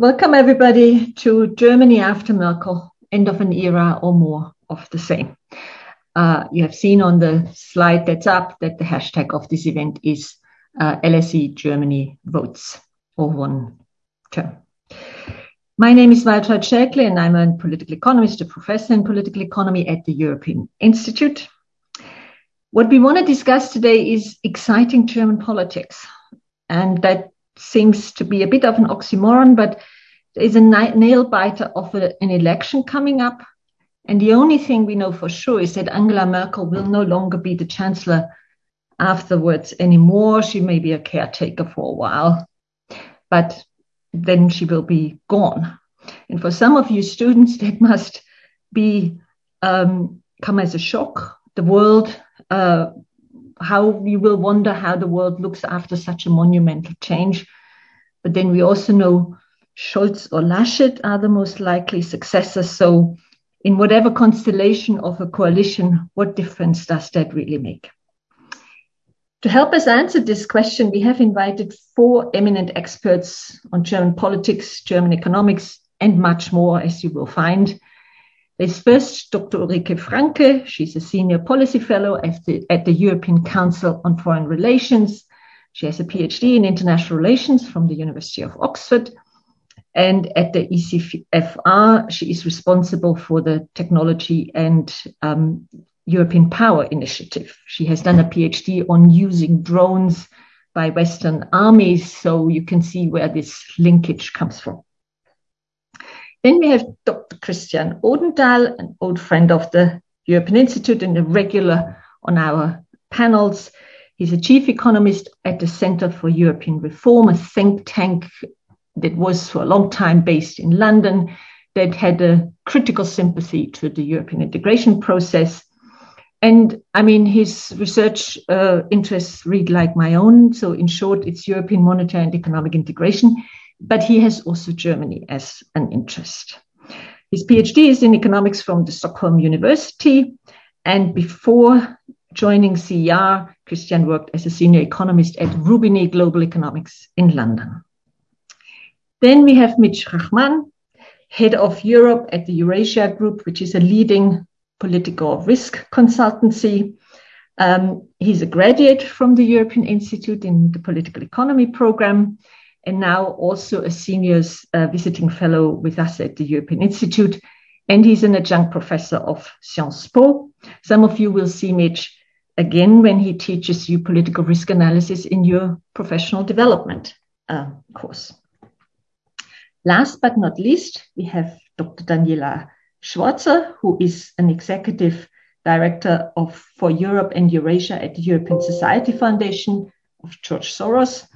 Welcome, everybody, to Germany after Merkel, end of an era or more of the same. Uh, you have seen on the slide that's up that the hashtag of this event is uh, LSE Germany votes, or one term. My name is Waltraud Schelkle, and I'm a political economist, a professor in political economy at the European Institute. What we want to discuss today is exciting German politics. And that seems to be a bit of an oxymoron, but there is a nail biter of a, an election coming up. And the only thing we know for sure is that Angela Merkel will no longer be the chancellor afterwards anymore. She may be a caretaker for a while, but then she will be gone. And for some of you students, that must be um, come as a shock. The world uh, how you will wonder how the world looks after such a monumental change. But then we also know Scholz or Laschet are the most likely successors. So, in whatever constellation of a coalition, what difference does that really make? To help us answer this question, we have invited four eminent experts on German politics, German economics, and much more, as you will find. There's first Dr. Ulrike Franke. She's a senior policy fellow at the, at the European Council on Foreign Relations. She has a PhD in international relations from the University of Oxford. And at the ECFR, she is responsible for the technology and um, European Power Initiative. She has done a PhD on using drones by Western armies, so you can see where this linkage comes from. Then we have Dr. Christian Odendahl, an old friend of the European Institute and a regular on our panels. He's a chief economist at the Center for European Reform, a think tank that was for a long time based in London, that had a critical sympathy to the European integration process. And I mean, his research uh, interests read like my own. So, in short, it's European monetary and economic integration but he has also Germany as an interest. His PhD is in economics from the Stockholm University. And before joining CER, Christian worked as a senior economist at Roubini Global Economics in London. Then we have Mitch Rahman, head of Europe at the Eurasia Group, which is a leading political risk consultancy. Um, he's a graduate from the European Institute in the Political Economy program and now also a senior uh, visiting fellow with us at the European Institute. And he's an adjunct professor of Sciences Po. Some of you will see Mitch again when he teaches you political risk analysis in your professional development uh, course. Last but not least, we have Dr. Daniela Schwarzer, who is an executive director of for Europe and Eurasia at the European Society Foundation of George Soros.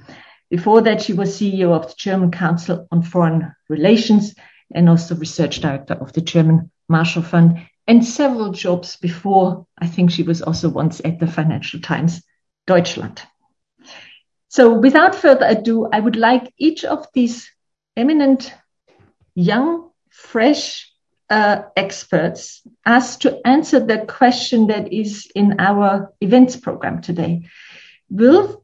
Before that, she was CEO of the German Council on Foreign Relations and also research director of the German Marshall Fund and several jobs before. I think she was also once at the Financial Times Deutschland. So without further ado, I would like each of these eminent, young, fresh uh, experts asked to answer the question that is in our events program today. Will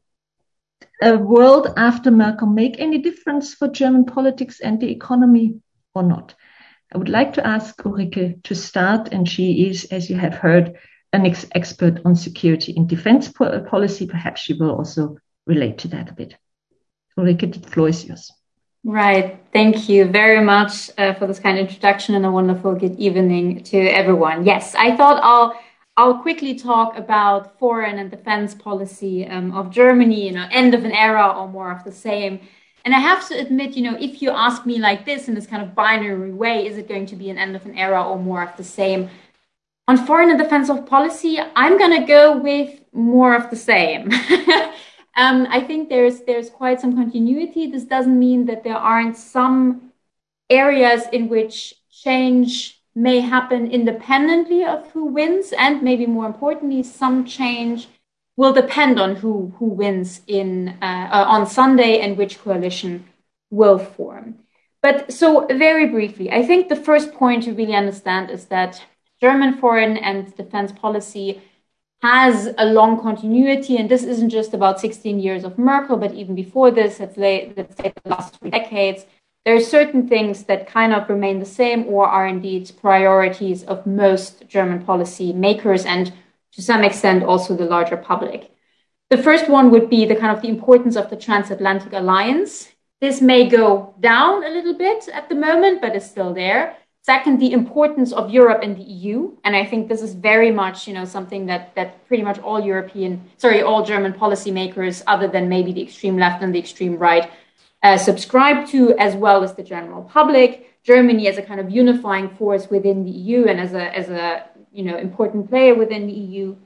a world after Merkel make any difference for German politics and the economy or not? I would like to ask Ulrike to start, and she is, as you have heard, an ex- expert on security and defense po- policy. Perhaps she will also relate to that a bit. Ulrike, the floor is yours. Right. Thank you very much uh, for this kind of introduction and a wonderful good evening to everyone. Yes, I thought I'll I'll quickly talk about foreign and defense policy um, of Germany, you know, end of an era or more of the same. And I have to admit, you know, if you ask me like this in this kind of binary way, is it going to be an end of an era or more of the same? On foreign and defensive policy, I'm going to go with more of the same. um, I think there's there's quite some continuity. This doesn't mean that there aren't some areas in which change may happen independently of who wins, and maybe more importantly, some change will depend on who who wins in uh, uh, on Sunday and which coalition will form. But so very briefly, I think the first point to really understand is that German foreign and defense policy has a long continuity, and this isn't just about 16 years of Merkel, but even before this, let's let's say the last three decades, there are certain things that kind of remain the same or are indeed priorities of most German policy makers and to some extent also the larger public. The first one would be the kind of the importance of the transatlantic alliance. This may go down a little bit at the moment, but is still there. Second, the importance of Europe and the EU, and I think this is very much, you know, something that that pretty much all European, sorry, all German policymakers, other than maybe the extreme left and the extreme right, uh, subscribe to, as well as the general public. Germany as a kind of unifying force within the EU and as a as a you know important player within the EU.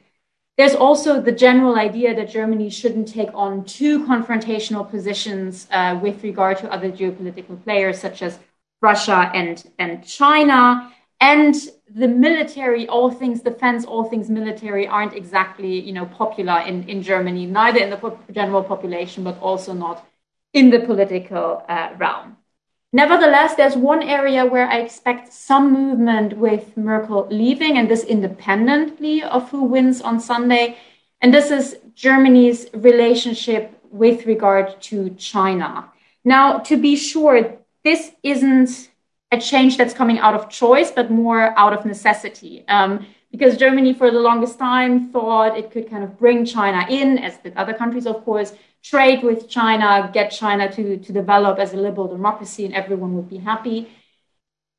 There's also the general idea that Germany shouldn't take on too confrontational positions uh, with regard to other geopolitical players such as Russia and, and China. And the military, all things defense, all things military aren't exactly, you know, popular in, in Germany, neither in the general population, but also not in the political uh, realm. Nevertheless, there's one area where I expect some movement with Merkel leaving, and this independently of who wins on Sunday. And this is Germany's relationship with regard to China. Now, to be sure, this isn't a change that's coming out of choice, but more out of necessity. Um, because Germany, for the longest time, thought it could kind of bring China in, as did other countries, of course, trade with China, get China to, to develop as a liberal democracy, and everyone would be happy.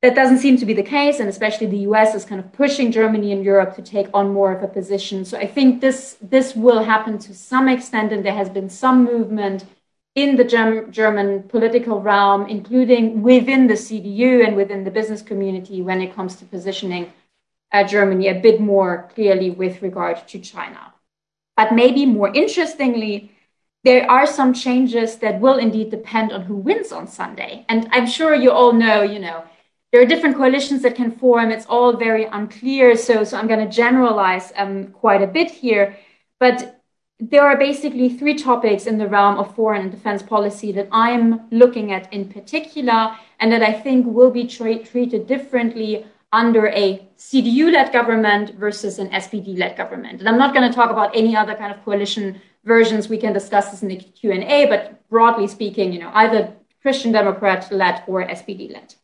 That doesn't seem to be the case, and especially the US is kind of pushing Germany and Europe to take on more of a position. So I think this, this will happen to some extent, and there has been some movement in the German, German political realm, including within the CDU and within the business community when it comes to positioning uh, Germany a bit more clearly with regard to China. But maybe more interestingly, there are some changes that will indeed depend on who wins on Sunday. And I'm sure you all know, you know, there are different coalitions that can form. It's all very unclear. So, so I'm going to generalize um, quite a bit here. But there are basically three topics in the realm of foreign and defense policy that I'm looking at in particular, and that I think will be tra- treated differently under a CDU led government versus an SPD led government. And I'm not going to talk about any other kind of coalition versions. We can discuss this in the Q&A, but broadly speaking, you know, either Christian Democrat led or SPD led.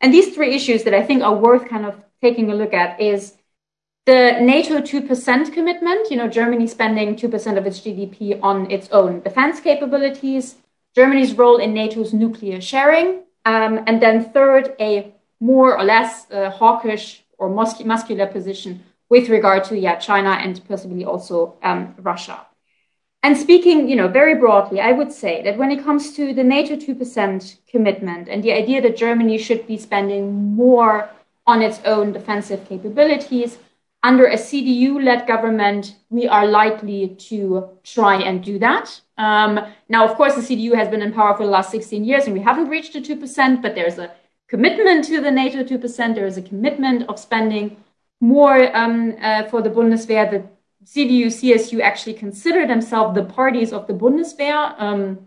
And these three issues that I think are worth kind of taking a look at is the NATO 2% commitment, you know, Germany spending 2% of its GDP on its own defense capabilities, Germany's role in NATO's nuclear sharing, um, and then third, a more or less uh, hawkish or muscular position with regard to yeah, China and possibly also um, Russia. And speaking, you know, very broadly, I would say that when it comes to the NATO 2% commitment and the idea that Germany should be spending more on its own defensive capabilities, under a CDU-led government, we are likely to try and do that. Um, now, of course, the CDU has been in power for the last 16 years, and we haven't reached the 2%, but there's a commitment to the NATO 2%. There is a commitment of spending more um, uh, for the Bundeswehr. CDU, CSU actually consider themselves the parties of the Bundeswehr. Um,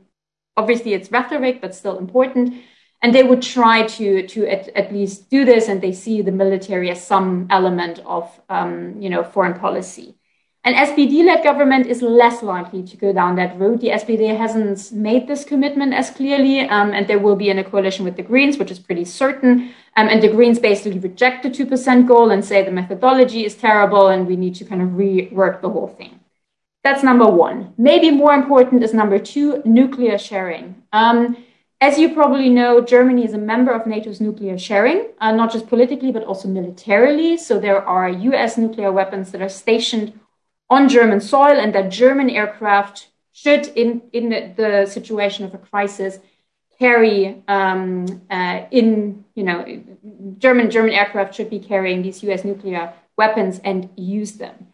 obviously, it's rhetoric, but still important. And they would try to, to at, at least do this, and they see the military as some element of um, you know, foreign policy. An SPD-led government is less likely to go down that route. The SPD hasn't made this commitment as clearly, um, and there will be in a coalition with the Greens, which is pretty certain. Um, and the Greens basically reject the 2% goal and say the methodology is terrible and we need to kind of rework the whole thing. That's number one. Maybe more important is number two, nuclear sharing. Um, as you probably know, Germany is a member of NATO's nuclear sharing, uh, not just politically, but also militarily. So there are US nuclear weapons that are stationed on German soil, and that German aircraft should, in, in the, the situation of a crisis, carry um, uh, in, you know, German German aircraft should be carrying these U.S. nuclear weapons and use them.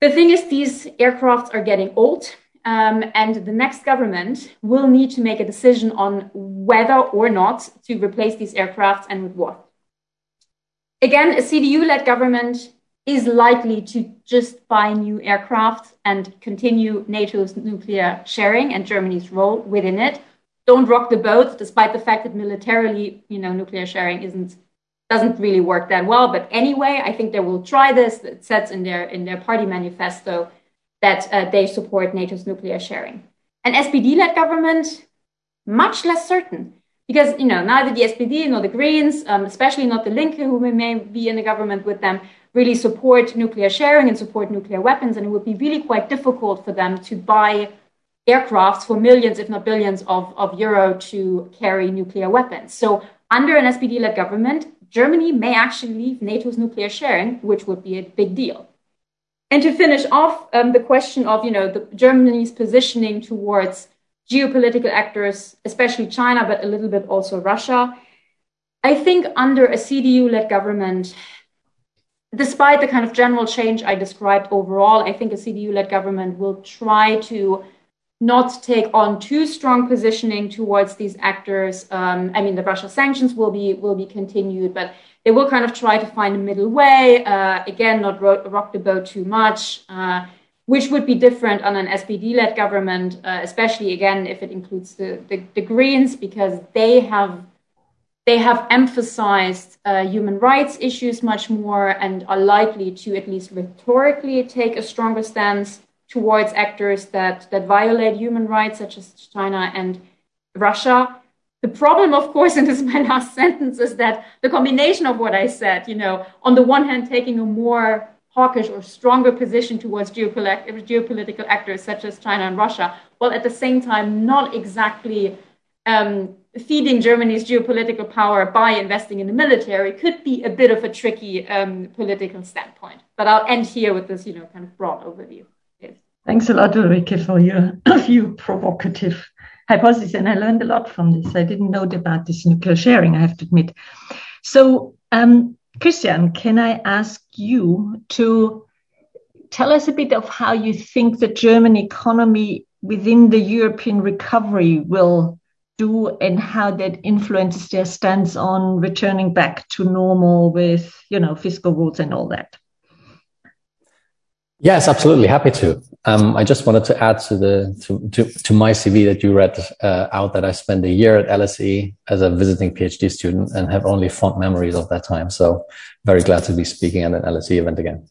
The thing is, these aircrafts are getting old, um, and the next government will need to make a decision on whether or not to replace these aircrafts and with what. Again, a CDU-led government is likely to just buy new aircraft and continue NATO's nuclear sharing and Germany's role within it. Don't rock the boat, despite the fact that militarily, you know, nuclear sharing isn't doesn't really work that well. But anyway, I think they will try this. It says in their in their party manifesto that uh, they support NATO's nuclear sharing. An SPD-led government, much less certain. because you know neither the SPD nor the Greens, um, especially not the Linke, who may be in the government with them, really support nuclear sharing and support nuclear weapons, and it would be really quite difficult for them to buy aircrafts for millions, if not billions, of, of euro to carry nuclear weapons. So under an SPD-led government, Germany may actually leave NATO's nuclear sharing, which would be a big deal. And to finish off, um, the question of you know the, Germany's positioning towards geopolitical actors, especially China, but a little bit also Russia. I think under a CDU-led government, despite the kind of general change I described overall, I think a CDU-led government will try to not take on too strong positioning towards these actors. Um, I mean, the Russia sanctions will be will be continued, but they will kind of try to find a middle way. Uh, again, not ro- rock the boat too much, uh, which would be different on an SPD-led government, uh, especially again if it includes the, the, the Greens, because they have they have emphasized uh, human rights issues much more and are likely to at least rhetorically take a stronger stance towards actors that, that violate human rights, such as China and Russia. The problem, of course, and this is my last sentence, is that the combination of what I said, you know, on the one hand, taking a more hawkish or stronger position towards geopolitical actors such as China and Russia, while at the same time not exactly um, feeding Germany's geopolitical power by investing in the military could be a bit of a tricky um, political standpoint. But I'll end here with this, you know, kind of broad overview. Thanks a lot, Ulrike, for your few provocative hypotheses. And I learned a lot from this. I didn't know about this nuclear sharing, I have to admit. So, um, Christian, can I ask you to tell us a bit of how you think the German economy within the European recovery will do and how that influences their stance on returning back to normal with, you know, fiscal rules and all that? Yes, absolutely. Happy to. Um, I just wanted to add to the to, to, to my CV that you read uh, out that I spent a year at LSE as a visiting PhD student and have only fond memories of that time. So very glad to be speaking at an LSE event again.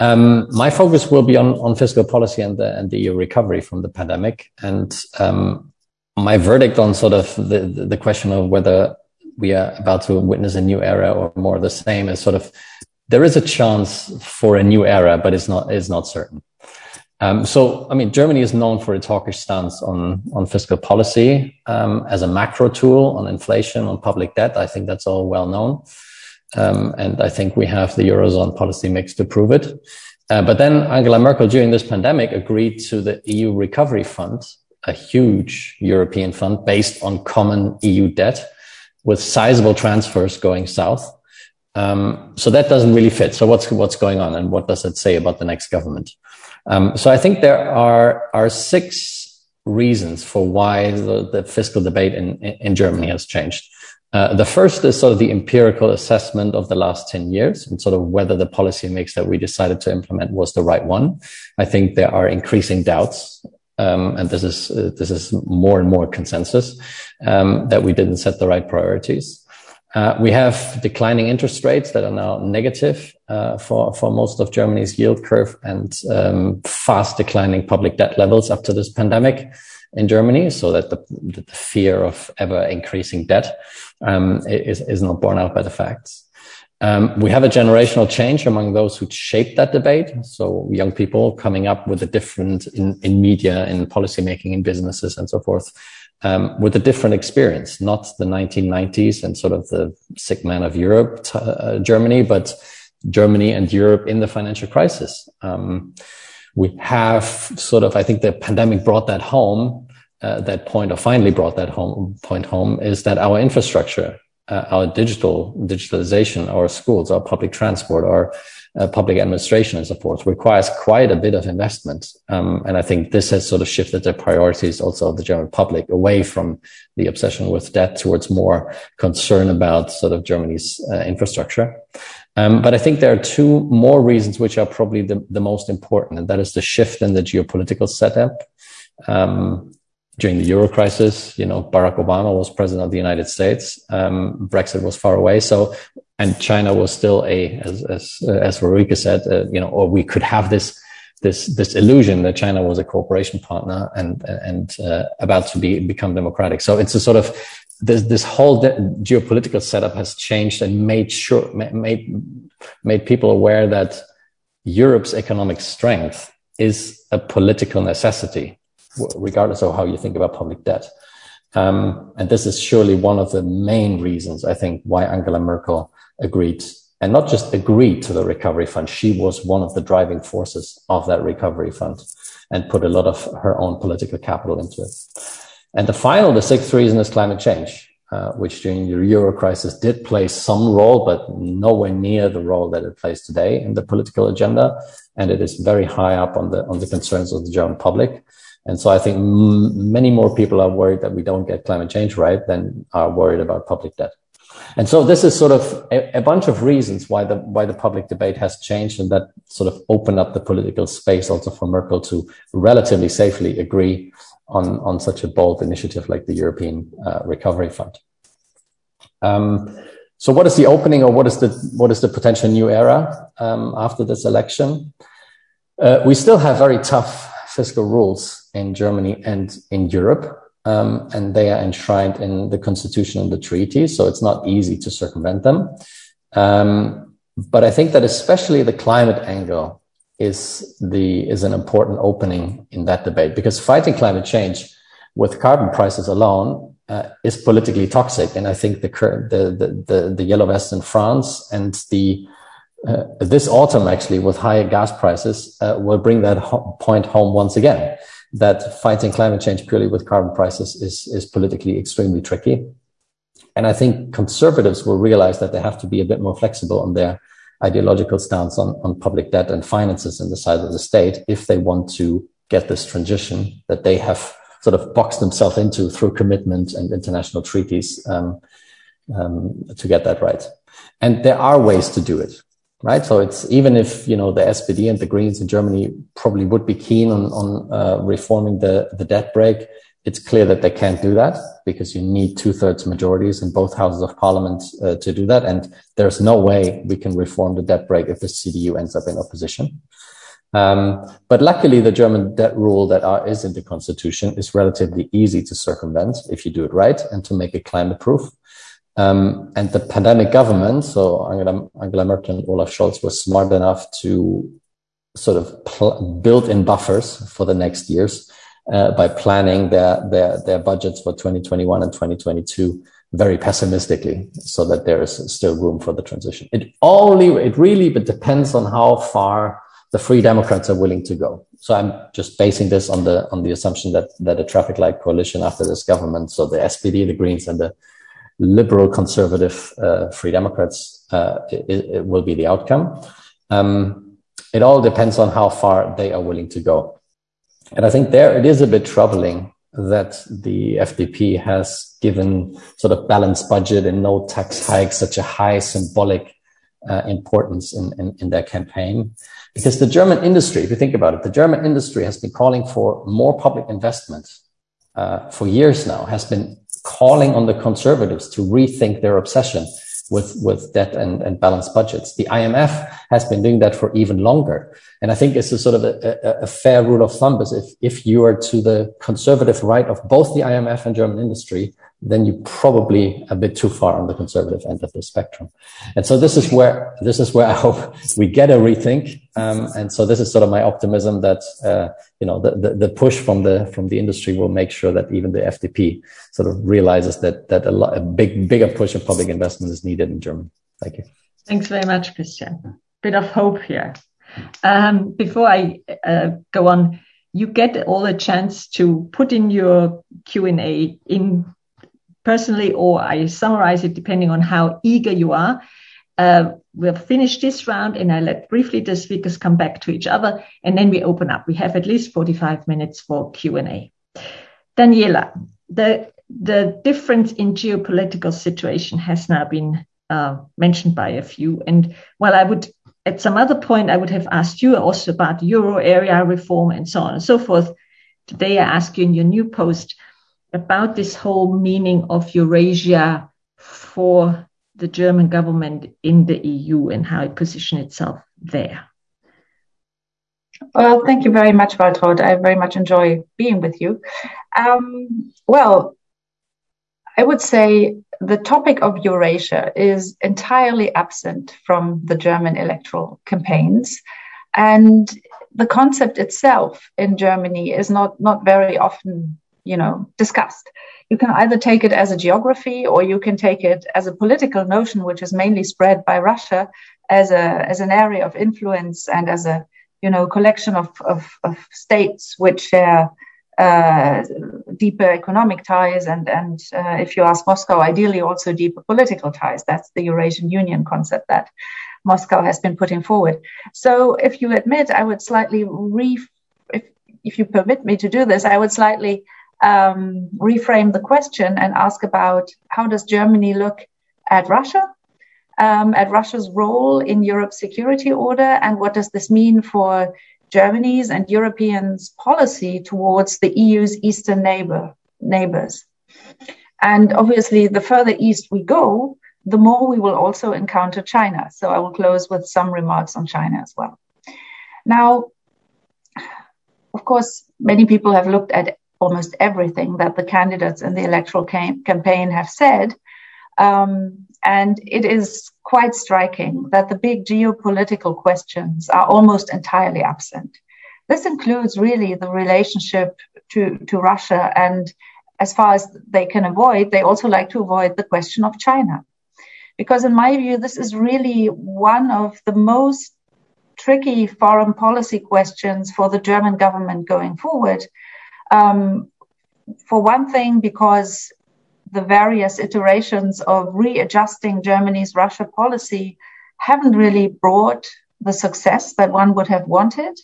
Um, my focus will be on, on fiscal policy and the, and the EU recovery from the pandemic. And um, my verdict on sort of the, the question of whether we are about to witness a new era or more the same is sort of there is a chance for a new era, but it's not it's not certain. Um, so, I mean, Germany is known for its hawkish stance on on fiscal policy um, as a macro tool on inflation, on public debt. I think that's all well known, um, and I think we have the eurozone policy mix to prove it. Uh, but then Angela Merkel, during this pandemic, agreed to the EU Recovery Fund, a huge European fund based on common EU debt, with sizable transfers going south. Um, so that doesn't really fit. So what's what's going on, and what does it say about the next government? Um, so I think there are are six reasons for why the, the fiscal debate in, in Germany has changed. Uh, the first is sort of the empirical assessment of the last 10 years and sort of whether the policy mix that we decided to implement was the right one. I think there are increasing doubts. Um, and this is uh, this is more and more consensus um, that we didn't set the right priorities. Uh, we have declining interest rates that are now negative uh, for for most of Germany's yield curve, and um, fast declining public debt levels up to this pandemic in Germany, so that the, the fear of ever increasing debt um, is is not borne out by the facts. Um, we have a generational change among those who shaped that debate. So young people coming up with a different in, in media, in policymaking, in businesses, and so forth um, with a different experience, not the 1990s and sort of the sick man of Europe, uh, Germany, but Germany and Europe in the financial crisis. Um, we have sort of, I think the pandemic brought that home. Uh, that point, or finally brought that home point home, is that our infrastructure, uh, our digital digitalization, our schools, our public transport, our uh, public administration and so forth requires quite a bit of investment. Um, and I think this has sort of shifted the priorities also of the German public away from the obsession with debt towards more concern about sort of Germany's uh, infrastructure. Um, but I think there are two more reasons which are probably the, the most important, and that is the shift in the geopolitical setup. Um, during the euro crisis, you know, Barack Obama was president of the United States. Um, Brexit was far away. So and China was still a, as as as Ulrike said, uh, you know, or we could have this this this illusion that China was a cooperation partner and and uh, about to be become democratic. So it's a sort of this this whole geopolitical setup has changed and made sure made made people aware that Europe's economic strength is a political necessity, regardless of how you think about public debt. Um, and this is surely one of the main reasons I think why Angela Merkel agreed and not just agreed to the recovery fund. She was one of the driving forces of that recovery fund and put a lot of her own political capital into it. And the final, the sixth reason is climate change, uh, which during the euro crisis did play some role, but nowhere near the role that it plays today in the political agenda. And it is very high up on the, on the concerns of the German public. And so I think m- many more people are worried that we don't get climate change right than are worried about public debt. And so this is sort of a, a, bunch of reasons why the why the public debate has changed and that sort of opened up the political space also for Merkel to relatively safely agree on, on such a bold initiative like the European uh, Recovery Fund. Um, so what is the opening or what is the what is the potential new era um, after this election? Uh, we still have very tough fiscal rules in Germany and in Europe. Um, and they are enshrined in the constitution and the treaty, so it's not easy to circumvent them. Um, but I think that especially the climate angle is the is an important opening in that debate because fighting climate change with carbon prices alone uh, is politically toxic, and I think the the, the the the yellow vest in France and the uh, this autumn actually with higher gas prices uh, will bring that ho- point home once again that fighting climate change purely with carbon prices is is politically extremely tricky and i think conservatives will realize that they have to be a bit more flexible on their ideological stance on, on public debt and finances and the size of the state if they want to get this transition that they have sort of boxed themselves into through commitment and international treaties um, um, to get that right. And there are ways to do it, right? So it's even if you know the SPD and the Greens in Germany probably would be keen on on uh, reforming the the debt brake it's clear that they can't do that because you need two thirds majorities in both houses of parliament uh, to do that. And there's no way we can reform the debt brake if the CDU ends up in opposition. Um, but luckily, the German debt rule that are, is in the constitution is relatively easy to circumvent if you do it right and to make it climate proof. Um, and the pandemic government, so Angela, Angela Merkel and Olaf Scholz were smart enough to sort of pl- build in buffers for the next years uh, by planning their, their, their budgets for 2021 and 2022 very pessimistically so that there is still room for the transition. It only, it really but depends on how far the Free Democrats are willing to go. So I'm just basing this on the, on the assumption that, that a traffic light coalition after this government, so the SPD, the Greens and the liberal conservative uh, Free Democrats, uh, it, it will be the outcome. Um, it all depends on how far they are willing to go. And I think there it is a bit troubling that the FDP has given sort of balanced budget and no tax hikes such a high symbolic uh, importance in, in, in, their campaign. Because the German industry, if you think about it, the German industry has been calling for more public investment uh, for years now, has been calling on the conservatives to rethink their obsession with, with debt and, and balanced budgets. The IMF has been doing that for even longer. And I think it's a sort of a, a, a, fair rule of thumb is if, if you are to the conservative right of both the IMF and German industry, then you're probably a bit too far on the conservative end of the spectrum. And so this is where, this is where I hope we get a rethink. Um, and so this is sort of my optimism that, uh, you know, the, the, the, push from the, from the industry will make sure that even the FDP sort of realizes that, that a, lot, a big, bigger push of public investment is needed in Germany. Thank you. Thanks very much, Christian. Bit of hope here. Um, before I uh, go on, you get all a chance to put in your Q&A in personally, or I summarize it depending on how eager you are. Uh, we'll finish this round and I let briefly the speakers come back to each other and then we open up. We have at least 45 minutes for Q&A. Daniela, the, the difference in geopolitical situation has now been uh, mentioned by a few. And while I would, at some other point, I would have asked you also about euro area reform and so on and so forth. Today, I ask you in your new post about this whole meaning of Eurasia for the German government in the EU and how it positions itself there. Well, thank you very much, Waltraud. I very much enjoy being with you. Um, well, I would say the topic of Eurasia is entirely absent from the German electoral campaigns. And the concept itself in Germany is not, not very often, you know, discussed. You can either take it as a geography or you can take it as a political notion, which is mainly spread by Russia as a, as an area of influence and as a, you know, collection of, of, of states which share uh, deeper economic ties and, and uh, if you ask Moscow, ideally also deeper political ties. That's the Eurasian Union concept that Moscow has been putting forward. So if you admit, I would slightly re, if, if you permit me to do this, I would slightly um, reframe the question and ask about how does Germany look at Russia, um, at Russia's role in Europe's security order, and what does this mean for Germany's and Europeans' policy towards the EU's eastern neighbor neighbors. And obviously, the further east we go, the more we will also encounter China. So I will close with some remarks on China as well. Now, of course, many people have looked at almost everything that the candidates in the electoral cam- campaign have said. Um, and it is quite striking that the big geopolitical questions are almost entirely absent. This includes really the relationship to, to Russia. And as far as they can avoid, they also like to avoid the question of China. Because in my view, this is really one of the most tricky foreign policy questions for the German government going forward. Um, for one thing, because the various iterations of readjusting Germany's Russia policy haven't really brought the success that one would have wanted.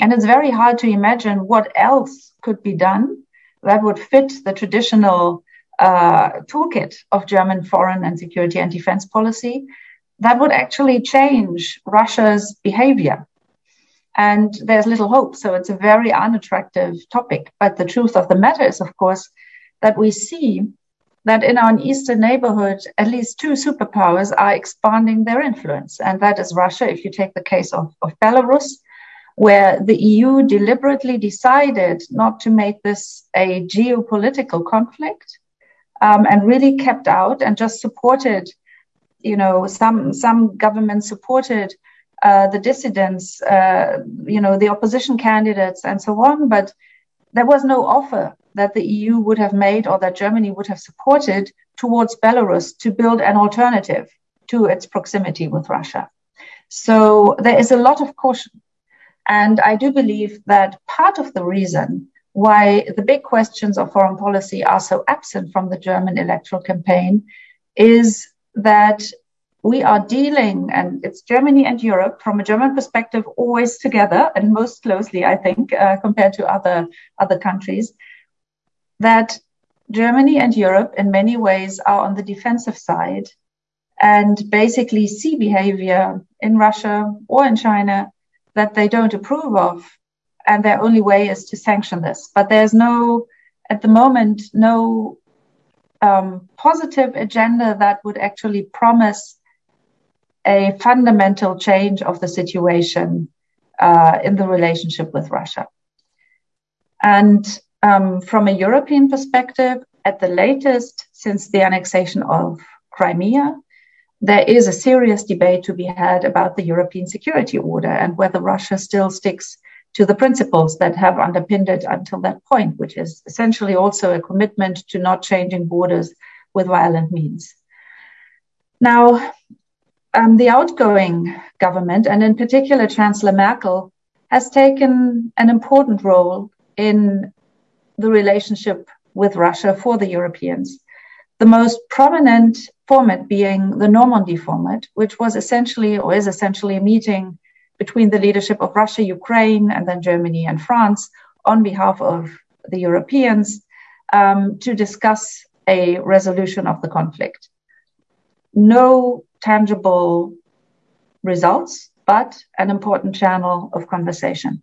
And it's very hard to imagine what else could be done that would fit the traditional uh, toolkit of German foreign and security and defense policy that would actually change Russia's behavior. And there's little hope. So it's a very unattractive topic. But the truth of the matter is, of course, that we see that in our eastern neighborhood, at least two superpowers are expanding their influence. And that is Russia, if you take the case of, of Belarus, where the EU deliberately decided not to make this a geopolitical conflict um, and really kept out and just supported, you know, some, some governments supported uh, the dissidents, uh, you know, the opposition candidates and so on. But there was no offer that the EU would have made or that Germany would have supported towards Belarus to build an alternative to its proximity with Russia. So there is a lot of caution. And I do believe that part of the reason why the big questions of foreign policy are so absent from the German electoral campaign is that we are dealing, and it's Germany and Europe from a German perspective, always together and most closely, I think, uh, compared to other other countries that Germany and Europe, in many ways, are on the defensive side and basically see behavior in Russia or in China that they don't approve of. And their only way is to sanction this. But there's no, at the moment, no um, positive agenda that would actually promise a fundamental change of the situation uh, in the relationship with Russia. And um, from a European perspective, at the latest, since the annexation of Crimea, there is a serious debate to be had about the European security order and whether Russia still sticks to the principles that have underpinned it until that point, which is essentially also a commitment to not changing borders with violent means. Now, um, the outgoing government, and in particular Chancellor Merkel, has taken an important role in the relationship with Russia for the Europeans. The most prominent format being the Normandy format, which was essentially or is essentially a meeting between the leadership of Russia, Ukraine, and then Germany and France on behalf of the Europeans um, to discuss a resolution of the conflict. No tangible results, but an important channel of conversation.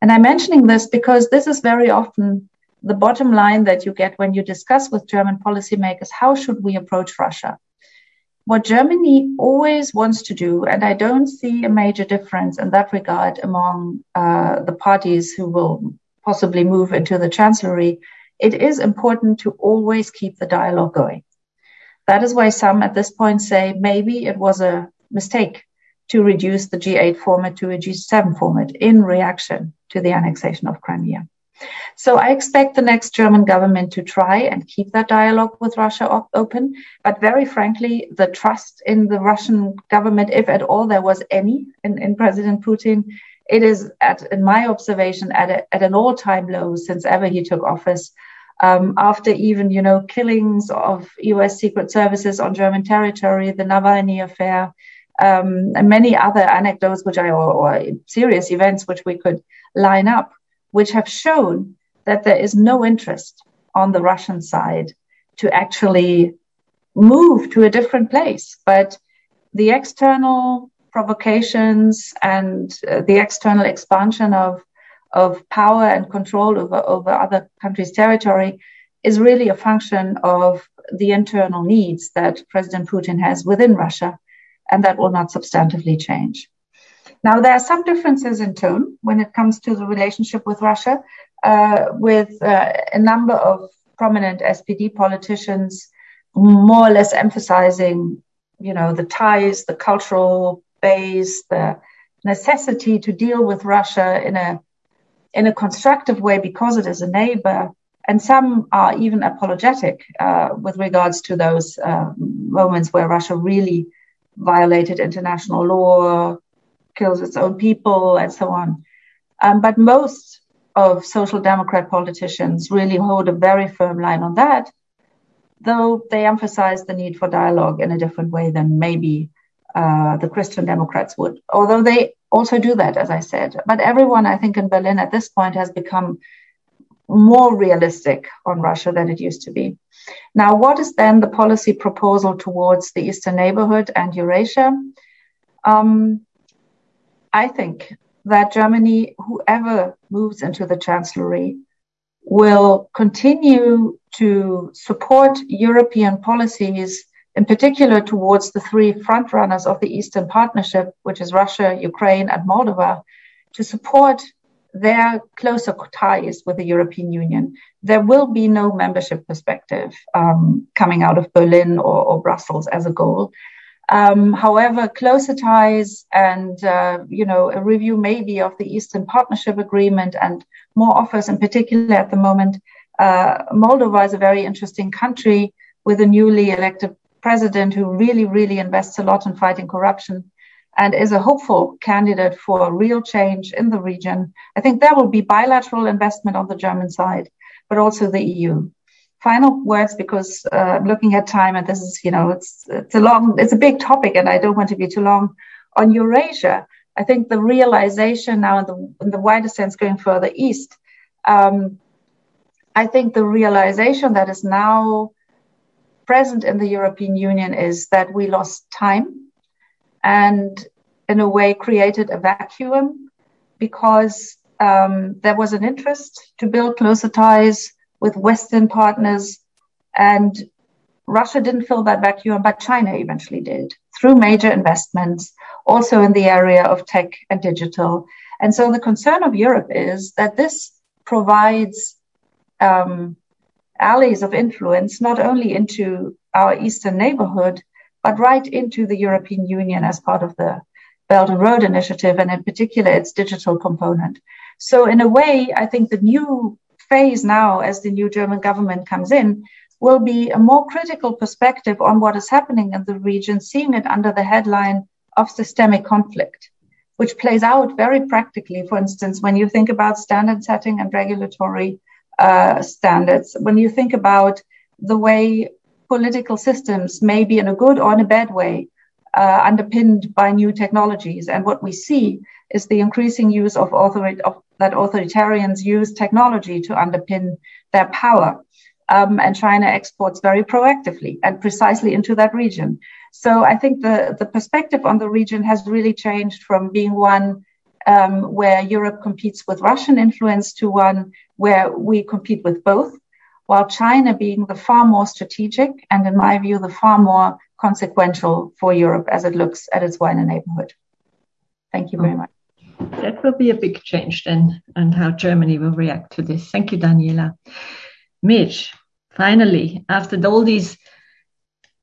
And I'm mentioning this because this is very often the bottom line that you get when you discuss with German policymakers how should we approach Russia? What Germany always wants to do, and I don't see a major difference in that regard among uh, the parties who will possibly move into the chancellery, it is important to always keep the dialogue going. That is why some at this point say maybe it was a mistake to reduce the G8 format to a G7 format in reaction to the annexation of Crimea. So I expect the next German government to try and keep that dialogue with Russia op- open. But very frankly, the trust in the Russian government, if at all there was any in, in President Putin, it is at, in my observation, at, a, at an all-time low since ever he took office. Um, after even, you know, killings of U.S. Secret Services on German territory, the Navalny affair, um, and many other anecdotes, which I or, or serious events which we could line up, which have shown that there is no interest on the Russian side to actually move to a different place. But the external provocations and uh, the external expansion of of power and control over, over other countries' territory is really a function of the internal needs that President Putin has within Russia and that will not substantively change. Now, there are some differences in tone when it comes to the relationship with Russia, uh, with uh, a number of prominent SPD politicians more or less emphasizing, you know, the ties, the cultural base, the necessity to deal with Russia in a in a constructive way because it is a neighbor. And some are even apologetic uh, with regards to those uh, moments where Russia really violated international law, kills its own people, and so on. Um, but most of social democrat politicians really hold a very firm line on that, though they emphasize the need for dialogue in a different way than maybe uh, the Christian Democrats would, although they also do that, as I said. But everyone, I think, in Berlin at this point has become more realistic on Russia than it used to be. Now, what is then the policy proposal towards the Eastern neighborhood and Eurasia? Um, I think that Germany, whoever moves into the chancellery, will continue to support European policies, in particular towards the three frontrunners of the Eastern Partnership, which is Russia, Ukraine, and Moldova, to support their closer ties with the European Union, there will be no membership perspective um, coming out of Berlin or, or, Brussels as a goal. Um, however, closer ties and uh, you know a review maybe of the Eastern Partnership Agreement and more offers, in particular at the moment, uh, Moldova is a very interesting country with a newly elected president who really, really invests a lot in fighting corruption and is a hopeful candidate for real change in the region. I think there will be bilateral investment on the German side, but also the EU. Final words, because uh, I'm looking at time, and this is, you know, it's it's a long, it's a big topic, and I don't want to be too long on Eurasia. I think the realization now, in the in the wider sense, going further east, um, I think the realization that is now present in the European Union is that we lost time and in a way created a vacuum because um, there was an interest to build closer ties with Western partners. And Russia didn't fill that vacuum, but China eventually did through major investments, also in the area of tech and digital. And so the concern of Europe is that this provides um, alleys of influence not only into our eastern neighborhood, but right into the European Union as part of the Belt and Road Initiative, and in particular its digital component. So, in a way, I think the new phase now, as the new German government comes in, will be a more critical perspective on what is happening in the region, seeing it under the headline of systemic conflict, which plays out very practically. For instance, when you think about standard setting and regulatory uh, standards, when you think about the way political systems, may be in a good or in a bad way, uh, underpinned by new technologies. And what we see is the increasing use of, author- of that authoritarians use technology to underpin their power. Um, and China exports very proactively and precisely into that region. So I think the, the perspective on the region has really changed from being one um, where Europe competes with Russian influence to one where we compete with both while China being the far more strategic and, in my view, the far more consequential for Europe as it looks at its wider neighborhood. Thank you very much. That will be a big change then, and how Germany will react to this. Thank you, Daniela. Mitch, finally, after all these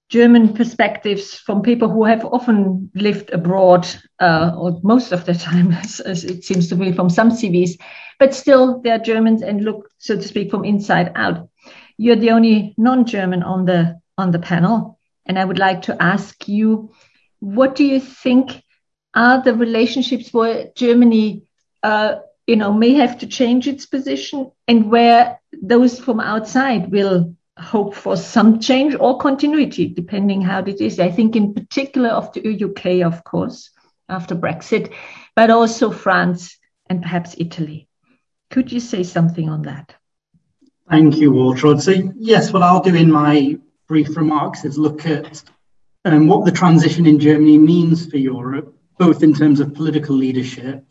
German perspectives from people who have often lived abroad, uh, or most of the time, as, it seems to be from some CVs, but still they're Germans and look, so to speak, from inside out. You're the only non-German on the on the panel, and I would like to ask you, what do you think are the relationships where Germany, uh, you know, may have to change its position, and where those from outside will hope for some change or continuity, depending how it is. I think in particular of the UK, of course, after Brexit, but also France and perhaps Italy. Could you say something on that? Thank you, Waltraud. So yes, what I'll do in my brief remarks is look at um, what the transition in Germany means for Europe, both in terms of political leadership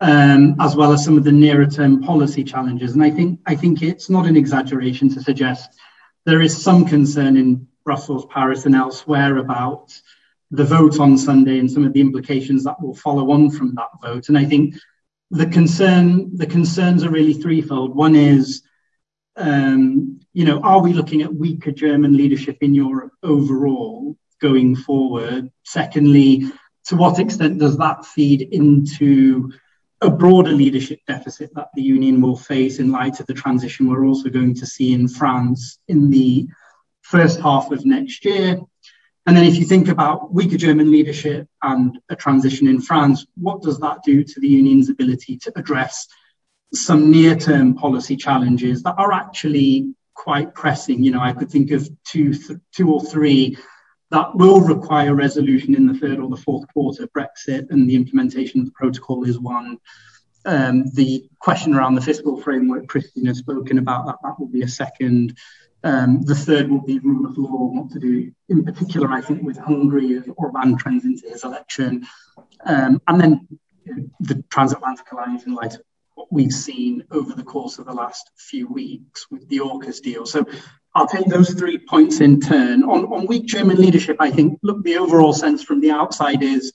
um, as well as some of the nearer term policy challenges. And I think I think it's not an exaggeration to suggest there is some concern in Brussels, Paris, and elsewhere about the vote on Sunday and some of the implications that will follow on from that vote. And I think the concern, the concerns are really threefold. One is, um, you know, are we looking at weaker German leadership in Europe overall going forward? Secondly, to what extent does that feed into a broader leadership deficit that the union will face in light of the transition we're also going to see in France in the first half of next year. And then if you think about weaker German leadership and a transition in France, what does that do to the union's ability to address some near-term policy challenges that are actually quite pressing? You know, I could think of two, th- two or three that will require resolution in the third or the fourth quarter. Brexit and the implementation of the protocol is one. Um, the question around the fiscal framework, Christine has spoken about that. That will be a second. Um, the third will be rule of law, what to do in particular, I think, with Hungary as Orban trends into his election. Um, and then you know, the transatlantic alliance in light of what we've seen over the course of the last few weeks with the AUKUS deal. So I'll take those three points in turn. On, on weak German leadership, I think, look, the overall sense from the outside is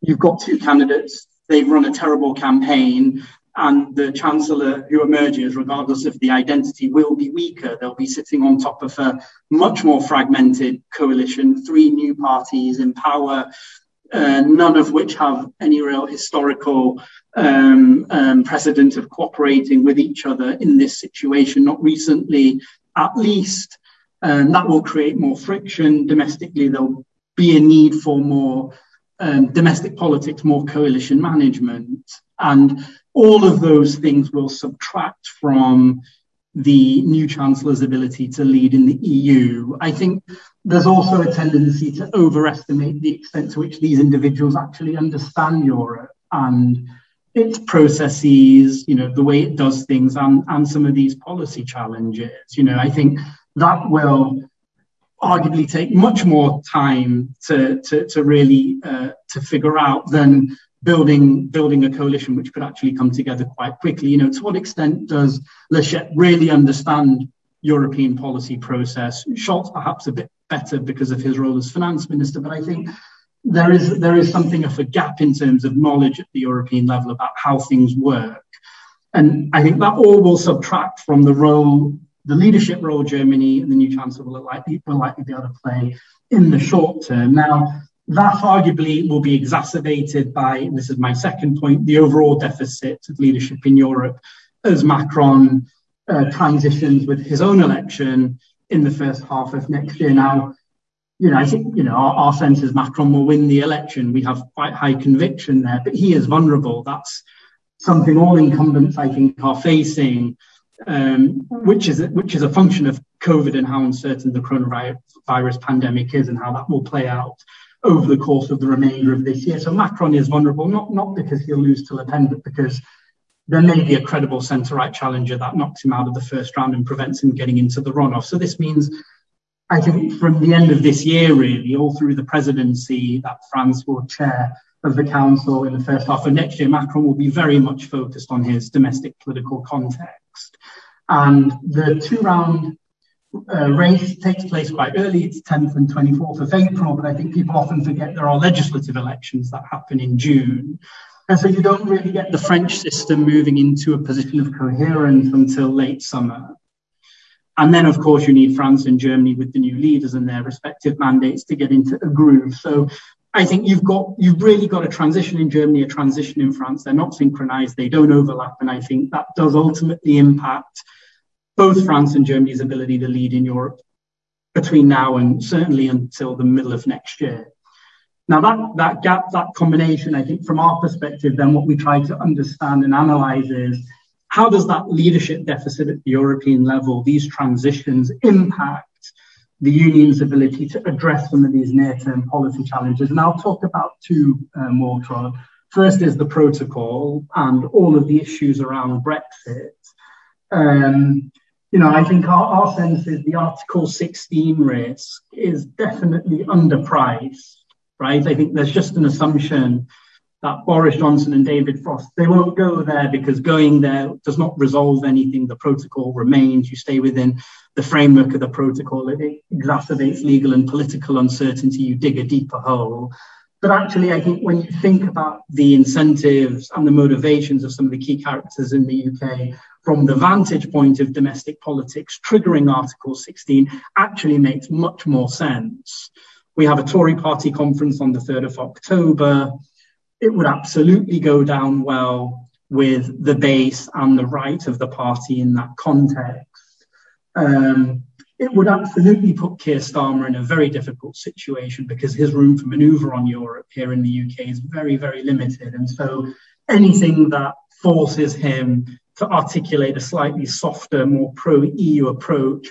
you've got two candidates, they've run a terrible campaign, and the chancellor who emerges, regardless of the identity, will be weaker. They'll be sitting on top of a much more fragmented coalition, three new parties in power, uh, none of which have any real historical um, um, precedent of cooperating with each other in this situation. Not recently, at least. Um, that will create more friction domestically. There'll be a need for more um, domestic politics, more coalition management. And all of those things will subtract from the new chancellor's ability to lead in the EU. I think there's also a tendency to overestimate the extent to which these individuals actually understand Europe and its processes, you know, the way it does things and, and some of these policy challenges. You know, I think that will arguably take much more time to, to, to really uh, to figure out than building building a coalition which could actually come together quite quickly. You know, to what extent does Laschet really understand European policy process? Scholz perhaps a bit better because of his role as finance minister, but I think there is there is something of a gap in terms of knowledge at the European level about how things work. And I think that all will subtract from the role, the leadership role Germany and the new chancellor will likely, will likely be able to play in the short term. Now, that arguably will be exacerbated by, and this is my second point, the overall deficit of leadership in Europe as Macron uh, transitions with his own election in the first half of next year. Now, you know, I think, you know, our, our sense is Macron will win the election. We have quite high conviction there, but he is vulnerable. That's something all incumbents, I think, are facing, um, which is which is a function of COVID and how uncertain the coronavirus pandemic is and how that will play out over the course of the remainder of this year. So Macron is vulnerable, not not because he'll lose to Le Pen, but because there may be a credible centre-right challenger that knocks him out of the first round and prevents him getting into the runoff. So this means I think from the end of this year, really, all through the presidency that France will chair of the council in the first half of next year, Macron will be very much focused on his domestic political context. And the two round uh, race takes place quite early. It's 10th and 24th of April, but I think people often forget there are legislative elections that happen in June. And so you don't really get the French system moving into a position of coherence until late summer. And then, of course, you need France and Germany with the new leaders and their respective mandates to get into a groove. So I think you've got you've really got a transition in Germany, a transition in France. They're not synchronized, they don't overlap, and I think that does ultimately impact both France and Germany's ability to lead in Europe between now and certainly until the middle of next year. Now that that gap, that combination, I think from our perspective, then what we try to understand and analyze is how does that leadership deficit at the European level, these transitions impact the union's ability to address some of these near-term policy challenges. And I'll talk about two uh, more. First is the protocol and all of the issues around Brexit. Um, you know, I think our, our sense is the Article 16 risk is definitely underpriced, right? I think there's just an assumption that Boris Johnson and David Frost, they won't go there because going there does not resolve anything. The protocol remains. You stay within the framework of the protocol. It exacerbates legal and political uncertainty. You dig a deeper hole. But actually, I think when you think about the incentives and the motivations of some of the key characters in the UK from the vantage point of domestic politics, triggering Article 16 actually makes much more sense. We have a Tory party conference on the 3rd of October it would absolutely go down well with the base and the right of the party in that context. Um, it would absolutely put Keir Starmer in a very difficult situation because his room for maneuver on Europe here in the UK is very, very limited. And so anything that forces him to articulate a slightly softer, more pro EU approach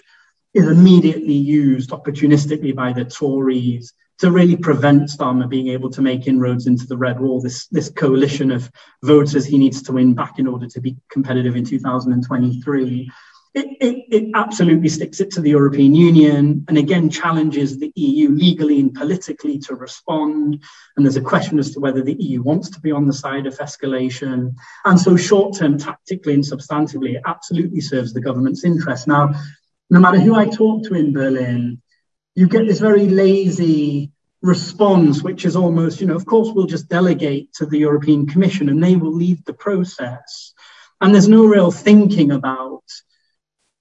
is immediately used opportunistically by the Tories to really prevent Starmer being able to make inroads into the red wall, this, this coalition of voters he needs to win back in order to be competitive in 2023. It, it, it, absolutely sticks it to the European Union and again challenges the EU legally and politically to respond. And there's a question as to whether the EU wants to be on the side of escalation. And so, short term, tactically and substantively, it absolutely serves the government's interest. Now, no matter who I talk to in Berlin, you get this very lazy response, which is almost, you know, of course, we'll just delegate to the European Commission and they will lead the process. And there's no real thinking about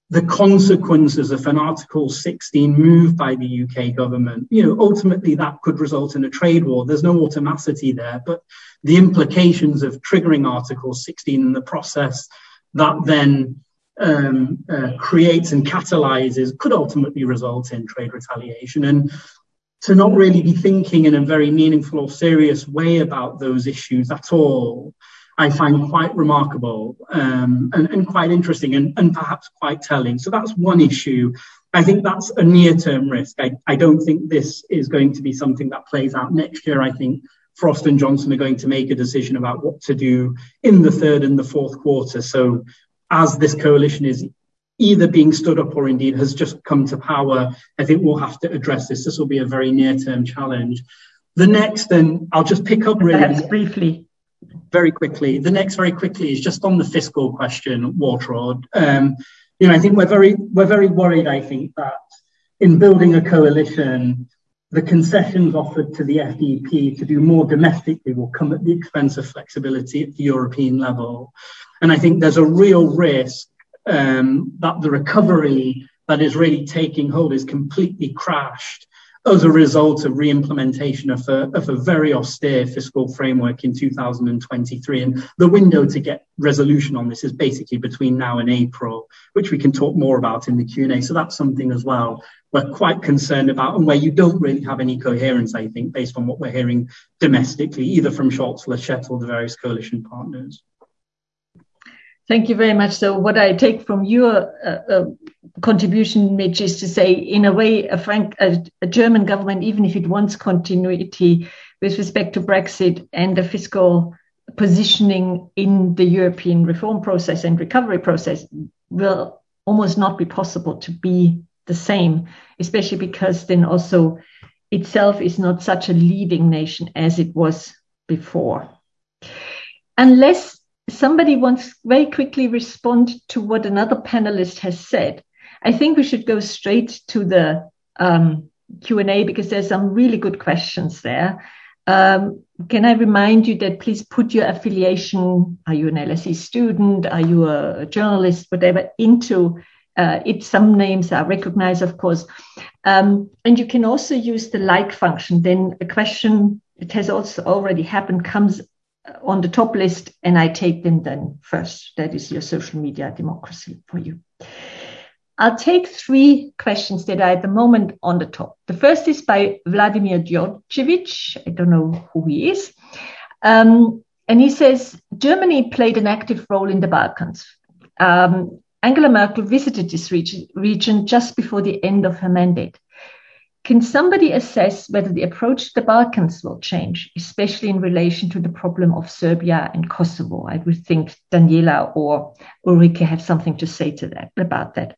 the consequences of an Article 16 move by the UK government. You know, ultimately that could result in a trade war. There's no automaticity there, but the implications of triggering Article 16 in the process that then um, uh, creates and catalyzes could ultimately result in trade retaliation. And to not really be thinking in a very meaningful or serious way about those issues at all, I find quite remarkable um, and, and, quite interesting and, and, perhaps quite telling. So that's one issue. I think that's a near term risk. I, I don't think this is going to be something that plays out next year. I think Frost and Johnson are going to make a decision about what to do in the third and the fourth quarter. So as this coalition is either being stood up or indeed has just come to power, I think we'll have to address this. This will be a very near term challenge. The next, and I'll just pick up really Perhaps briefly. Very quickly. The next, very quickly, is just on the fiscal question, Waltraud. Um, you know, I think we're very we're very worried. I think that in building a coalition, the concessions offered to the FDP to do more domestically will come at the expense of flexibility at the European level. And I think there's a real risk um, that the recovery that is really taking hold is completely crashed as a result of re-implementation of a, of a very austere fiscal framework in 2023. And the window to get resolution on this is basically between now and April, which we can talk more about in the Q&A. So that's something as well we're quite concerned about and where you don't really have any coherence, I think, based on what we're hearing domestically, either from Scholz, Laschet, or the various coalition partners. Thank you very much. So, what I take from your uh, uh, contribution, Mitch, is to say, in a way, a, frank, a, a, German government, even if it wants continuity with respect to Brexit and the fiscal positioning in the European reform process and recovery process, will almost not be possible to be the same, especially because then also itself is not such a leading nation as it was before. Unless somebody wants very quickly respond to what another panelist has said. I think we should go straight to the um, Q&A because there's some really good questions there. Um, can I remind you that please put your affiliation, are you an LSE student, are you a journalist, whatever, into uh, it some names are recognized, of course. Um, and you can also use the like function. Then a question, it has also already happened, comes on the top list, and I take them then first. That is your social media democracy for you. I'll take three questions that are at the moment on the top. The first is by Vladimir Djordjevic. I don't know who he is. Um, and he says Germany played an active role in the Balkans. Um, Angela Merkel visited this region, region just before the end of her mandate. Can somebody assess whether the approach to the Balkans will change, especially in relation to the problem of Serbia and Kosovo? I would think Daniela or Ulrike have something to say to that about that.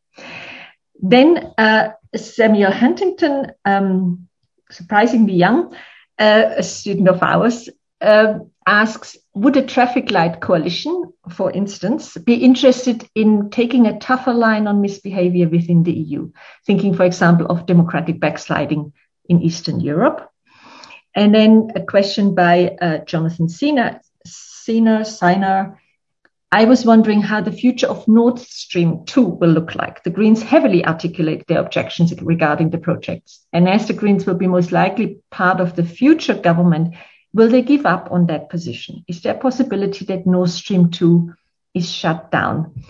Then uh, Samuel Huntington, um, surprisingly young, uh, a student of ours, uh, asks Would a traffic light coalition, for instance, be interested in taking a tougher line on misbehavior within the EU? Thinking, for example, of democratic backsliding in Eastern Europe. And then a question by uh, Jonathan Sina, Sina, Sina I was wondering how the future of Nord Stream 2 will look like. The Greens heavily articulate their objections regarding the projects. And as the Greens will be most likely part of the future government, will they give up on that position? Is there a possibility that Nord Stream 2 is shut down?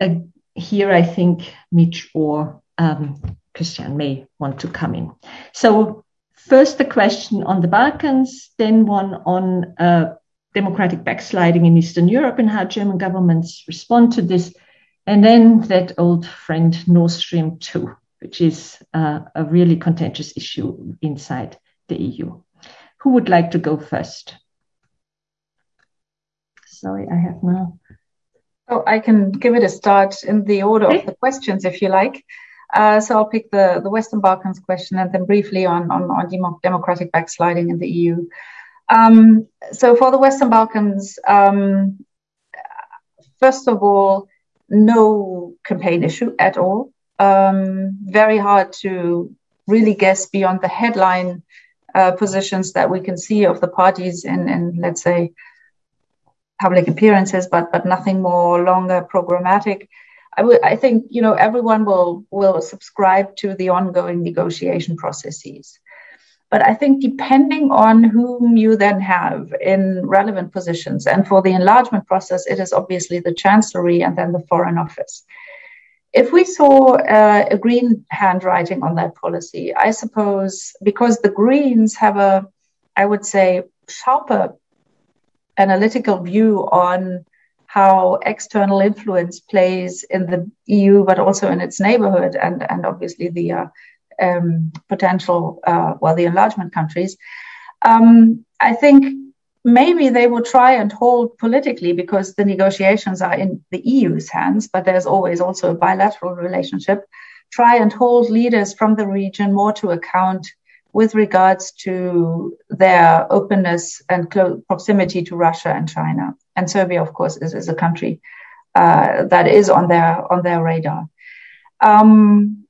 Uh, here, I think Mitch or um, Christian may want to come in. So, first, the question on the Balkans, then one on uh, democratic backsliding in Eastern Europe and how German governments respond to this. And then that old friend Nord Stream 2, which is uh, a really contentious issue inside the EU. Who would like to go first? Sorry, I have now. Oh, I can give it a start in the order okay. of the questions if you like. Uh, so I'll pick the, the Western Balkans question and then briefly on, on, on democratic backsliding in the EU. Um, so for the Western Balkans, um, first of all, no campaign issue at all. Um, very hard to really guess beyond the headline uh, positions that we can see of the parties in, in let's say, public appearances, but but nothing more longer programmatic. I, w- I think you know everyone will will subscribe to the ongoing negotiation processes. But I think depending on whom you then have in relevant positions, and for the enlargement process, it is obviously the Chancellery and then the Foreign Office. If we saw uh, a green handwriting on that policy, I suppose because the Greens have a, I would say, sharper analytical view on how external influence plays in the EU, but also in its neighborhood, and and obviously the uh, um, potential, uh, well, the enlargement countries, um, I think maybe they will try and hold politically because the negotiations are in the EU's hands, but there's always also a bilateral relationship. Try and hold leaders from the region more to account with regards to their openness and close proximity to Russia and China. And Serbia, of course, is, is a country uh, that is on their on their radar. Um,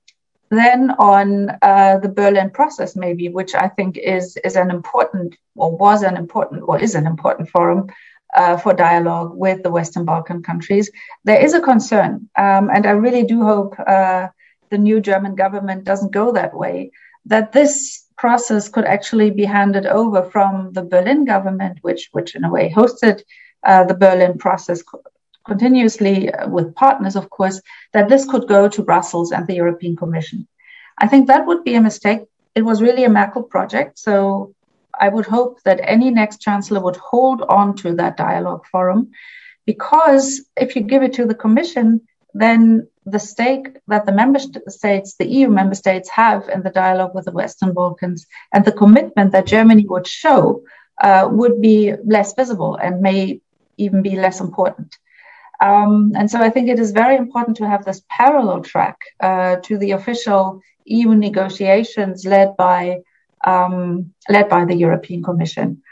then on uh, the Berlin process, maybe, which I think is is an important or was an important or is an important forum uh, for dialogue with the Western Balkan countries. There is a concern, um, and I really do hope uh, the new German government doesn't go that way. That this process could actually be handed over from the Berlin government, which which in a way hosted uh, the Berlin process continuously uh, with partners, of course, that this could go to Brussels and the European Commission. I think that would be a mistake. It was really a Merkel project. So I would hope that any next chancellor would hold on to that dialogue forum because if you give it to the Commission, then the stake that the member states, the EU member states have in the dialogue with the Western Balkans and the commitment that Germany would show uh, would be less visible and may even be less important. Um, and so I think it is very important to have this parallel track uh, to the official EU negotiations led by um, led by the European Commission.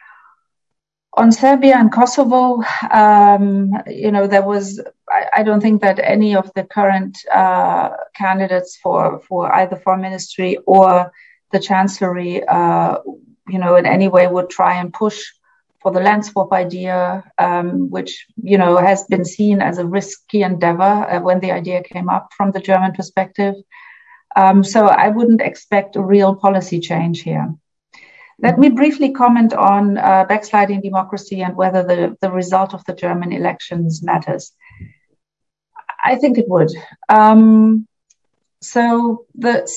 On Serbia and Kosovo, um, you know, there was. I, I, don't think that any of the current uh, candidates for for either foreign ministry or the chancellery, uh, you know, in any way would try and push for the land swap idea, um, which you know has been seen as a risky endeavor uh, when the idea came up from the German perspective. Um, so I wouldn't expect a real policy change here. Let me briefly comment on uh, backsliding democracy and whether the, the result of the German elections matters. I think it would. Um, so the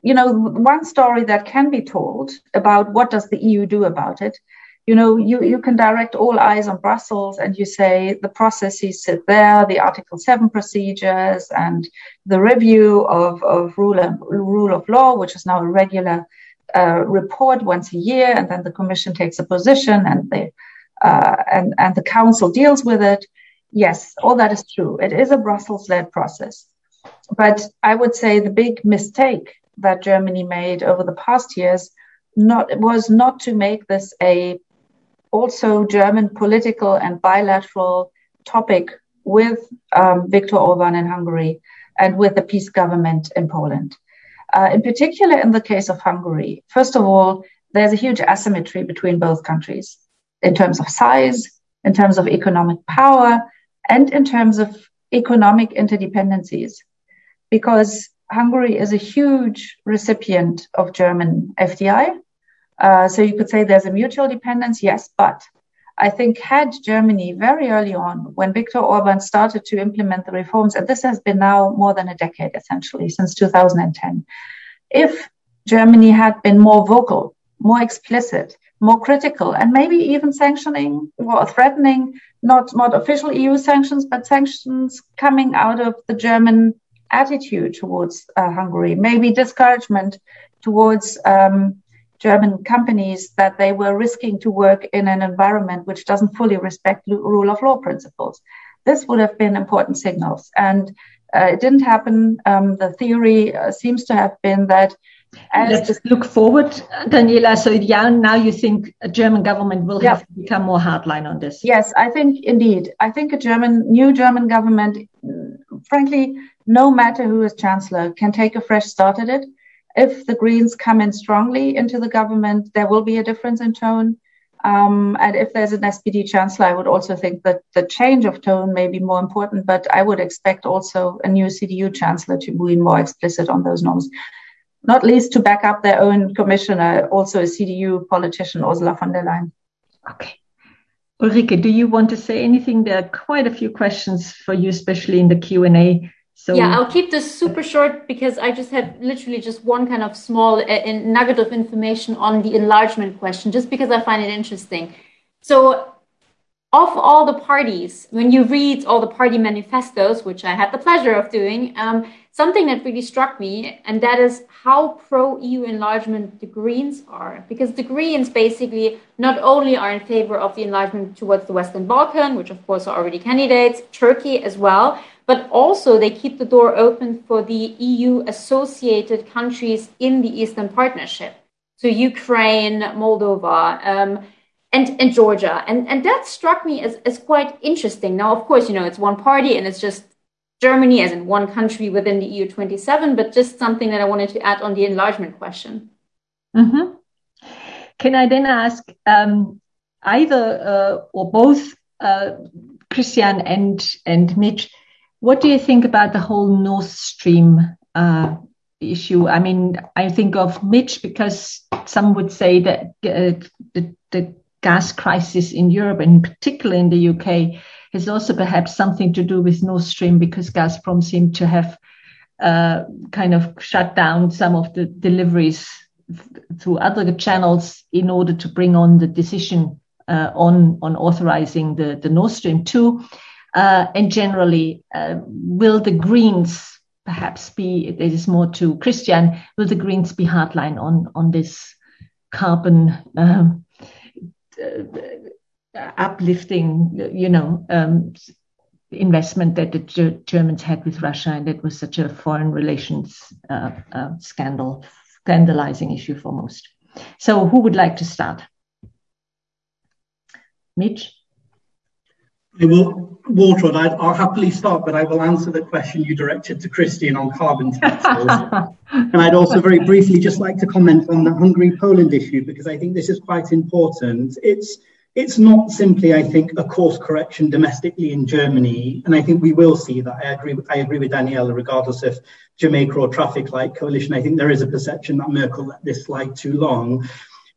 you know one story that can be told about what does the EU do about it. You know, you, you can direct all eyes on Brussels and you say the processes sit there, the Article 7 procedures and the review of, of rule, and, rule of law, which is now a regular uh, report once a year, and then the Commission takes a position, and the uh, and and the Council deals with it. Yes, all that is true. It is a Brussels-led process, but I would say the big mistake that Germany made over the past years not was not to make this a also German political and bilateral topic with um, Viktor Orban in Hungary and with the PiS government in Poland. Uh, in particular, in the case of Hungary, first of all, there's a huge asymmetry between both countries in terms of size, in terms of economic power, and in terms of economic interdependencies. Because Hungary is a huge recipient of German FDI. Uh, so you could say there's a mutual dependence, yes, but I think had Germany very early on, when Viktor Orban started to implement the reforms, and this has been now more than a decade essentially, since 2010, if Germany had been more vocal, more explicit, more critical, and maybe even sanctioning or threatening not, not official EU sanctions, but sanctions coming out of the German attitude towards uh, Hungary, maybe discouragement towards um, German companies that they were risking to work in an environment which doesn't fully respect rule of law principles. This would have been important signals. And uh, it didn't happen. Um, the theory uh, seems to have been that. Let's just look forward, Daniela. So yeah, now you think a German government will yeah. have to become more hardline on this? Yes, I think indeed. I think a German, new German government, frankly, no matter who is chancellor, can take a fresh start at it if the Greens come in strongly into the government, there will be a difference in tone. Um, and if there's an SPD chancellor, I would also think that the change of tone may be more important, but I would expect also a new CDU chancellor to be more explicit on those norms, not least to back up their own commissioner, also a CDU politician, Ursula von der Leyen. Okay. Ulrike, do you want to say anything? There are quite a few questions for you, especially in the Q&A. So yeah, I'll keep this super short because I just have literally just one kind of small uh, nugget of information on the enlargement question, just because I find it interesting. So, of all the parties, when you read all the party manifestos, which I had the pleasure of doing, um, something that really struck me, and that is how pro EU enlargement the Greens are. Because the Greens basically not only are in favor of the enlargement towards the Western Balkan, which of course are already candidates, Turkey as well, but also they keep the door open for the EU associated countries in the Eastern Partnership. So Ukraine, Moldova, um, and, and Georgia. And, and that struck me as, as quite interesting. Now, of course, you know, it's one party and it's just Germany as in one country within the EU 27, but just something that I wanted to add on the enlargement question. Mm-hmm. Can I then ask um, either uh, or both uh, Christian and, and Mitch, what do you think about the whole Nord Stream uh, issue? I mean, I think of Mitch because some would say that uh, the, the gas crisis in Europe, and particularly in the UK, has also perhaps something to do with Nord Stream because Gazprom seemed to have uh, kind of shut down some of the deliveries through other channels in order to bring on the decision uh, on on authorizing the the Nord Stream two. Uh, and generally, uh, will the Greens perhaps be, this is more to Christian, will the Greens be hardline on, on this carbon um, uh, uplifting, you know, um, investment that the Germans had with Russia, and it was such a foreign relations uh, uh, scandal, scandalizing issue for most. So, who would like to start? Mitch? I will, Waltraud, i will happily start, but I will answer the question you directed to Christian on carbon taxes. and I'd also very briefly just like to comment on the Hungary-Poland issue, because I think this is quite important. It's it's not simply, I think, a course correction domestically in Germany, and I think we will see that. I agree. I agree with Daniela, regardless of Jamaica or traffic light coalition. I think there is a perception that Merkel let this slide too long.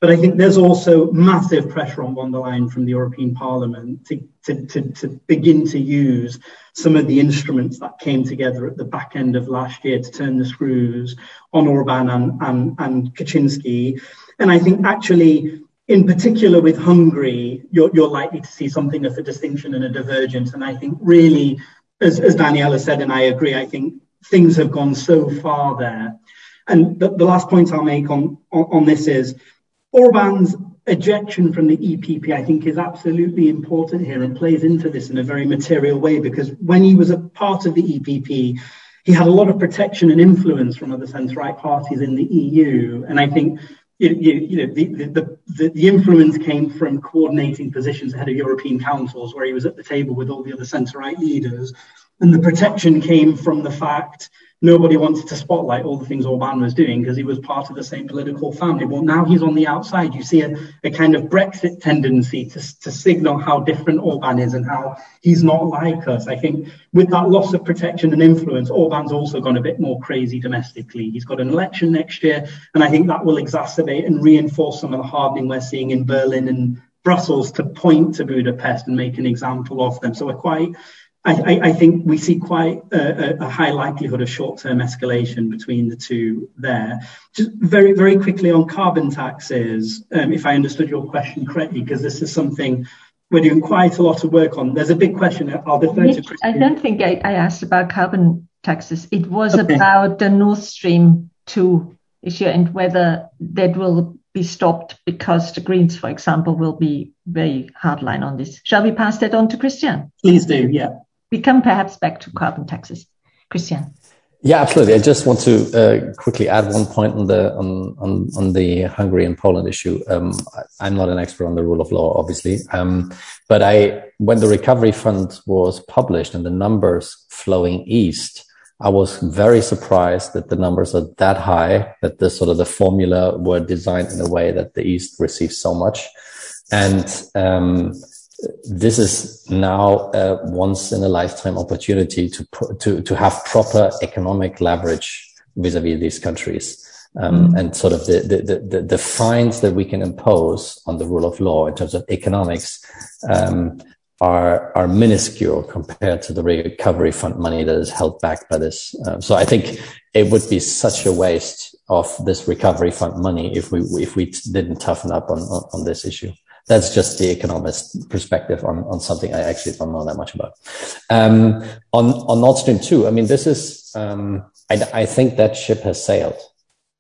But I think there's also massive pressure on von der Leyen from the European Parliament to, to, to, to, begin to use some of the instruments that came together at the back end of last year to turn the screws on Orban and, and, and Kaczynski. And I think actually, in particular with Hungary, you're, you're likely to see something of a distinction and a divergence. And I think really, as, as Daniela said, and I agree, I think things have gone so far there. And the, the last point I'll make on, on, on this is Orban's ejection from the EPP, I think, is absolutely important here and plays into this in a very material way because when he was a part of the EPP, he had a lot of protection and influence from other centre right parties in the EU. And I think you, you, you know, the, the, the, the, influence came from coordinating positions ahead of European councils, where he was at the table with all the other centre right leaders. And the protection came from the fact nobody wanted to spotlight all the things Orban was doing because he was part of the same political family. Well, now he's on the outside. You see a, a kind of Brexit tendency to, to signal how different Orban is and how he's not like us. I think with that loss of protection and influence, Orban's also gone a bit more crazy domestically. He's got an election next year, and I think that will exacerbate and reinforce some of the hardening we're seeing in Berlin and Brussels to point to Budapest and make an example of them. So we're quite I, I, think we see quite a, a high likelihood of short-term escalation between the two there. Just very, very quickly on carbon taxes, um, if I understood your question correctly, because this is something we're doing quite a lot of work on. There's a big question. I'll defer to I don't think I, I, asked about carbon taxes. It was okay. about the Nord Stream 2 issue and whether that will be stopped because the Greens, for example, will be very hardline on this. Shall we pass that on to Christian? Please do, yeah we come perhaps back to carbon taxes. Christian. Yeah, absolutely. I just want to uh, quickly add one point on the on on, on the Hungary and Poland issue. Um, I, am not an expert on the rule of law, obviously, um, but I when the recovery fund was published and the numbers flowing east, I was very surprised that the numbers are that high. That the sort of the formula were designed in a way that the east receives so much, and um, this is now a once in a lifetime opportunity to to to have proper economic leverage vis-a-vis these countries. Um, mm. and sort of the, the, the, the, fines that we can impose on the rule of law in terms of economics um, are are minuscule compared to the recovery fund money that is held back by this. Um, so I think it would be such a waste of this recovery fund money if we if we didn't toughen up on on, on this issue that's just the economist perspective on, on something I actually don't know that much about. Um, on, on Nord Stream 2, I mean, this is, um, I, I, think that ship has sailed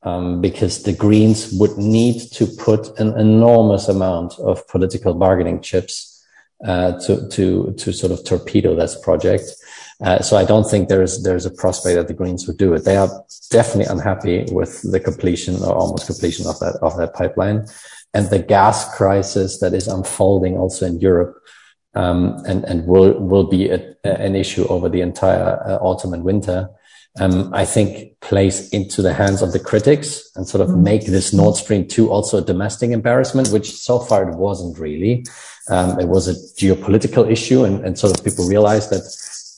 um, because the Greens would need to put an enormous amount of political bargaining chips uh, to, to, to sort of torpedo this project. Uh, so I don't think there's there's a prospect that the Greens would do it. They are definitely unhappy with the completion or almost completion of that of that pipeline and the gas crisis that is unfolding also in Europe um, and, and will, will be a, an issue over the entire uh, autumn and winter, um, I think plays into the hands of the critics and sort of mm. make this Nord Stream 2 also a domestic embarrassment, which so far it wasn't really. Um, it was a geopolitical issue and, and sort of people realized that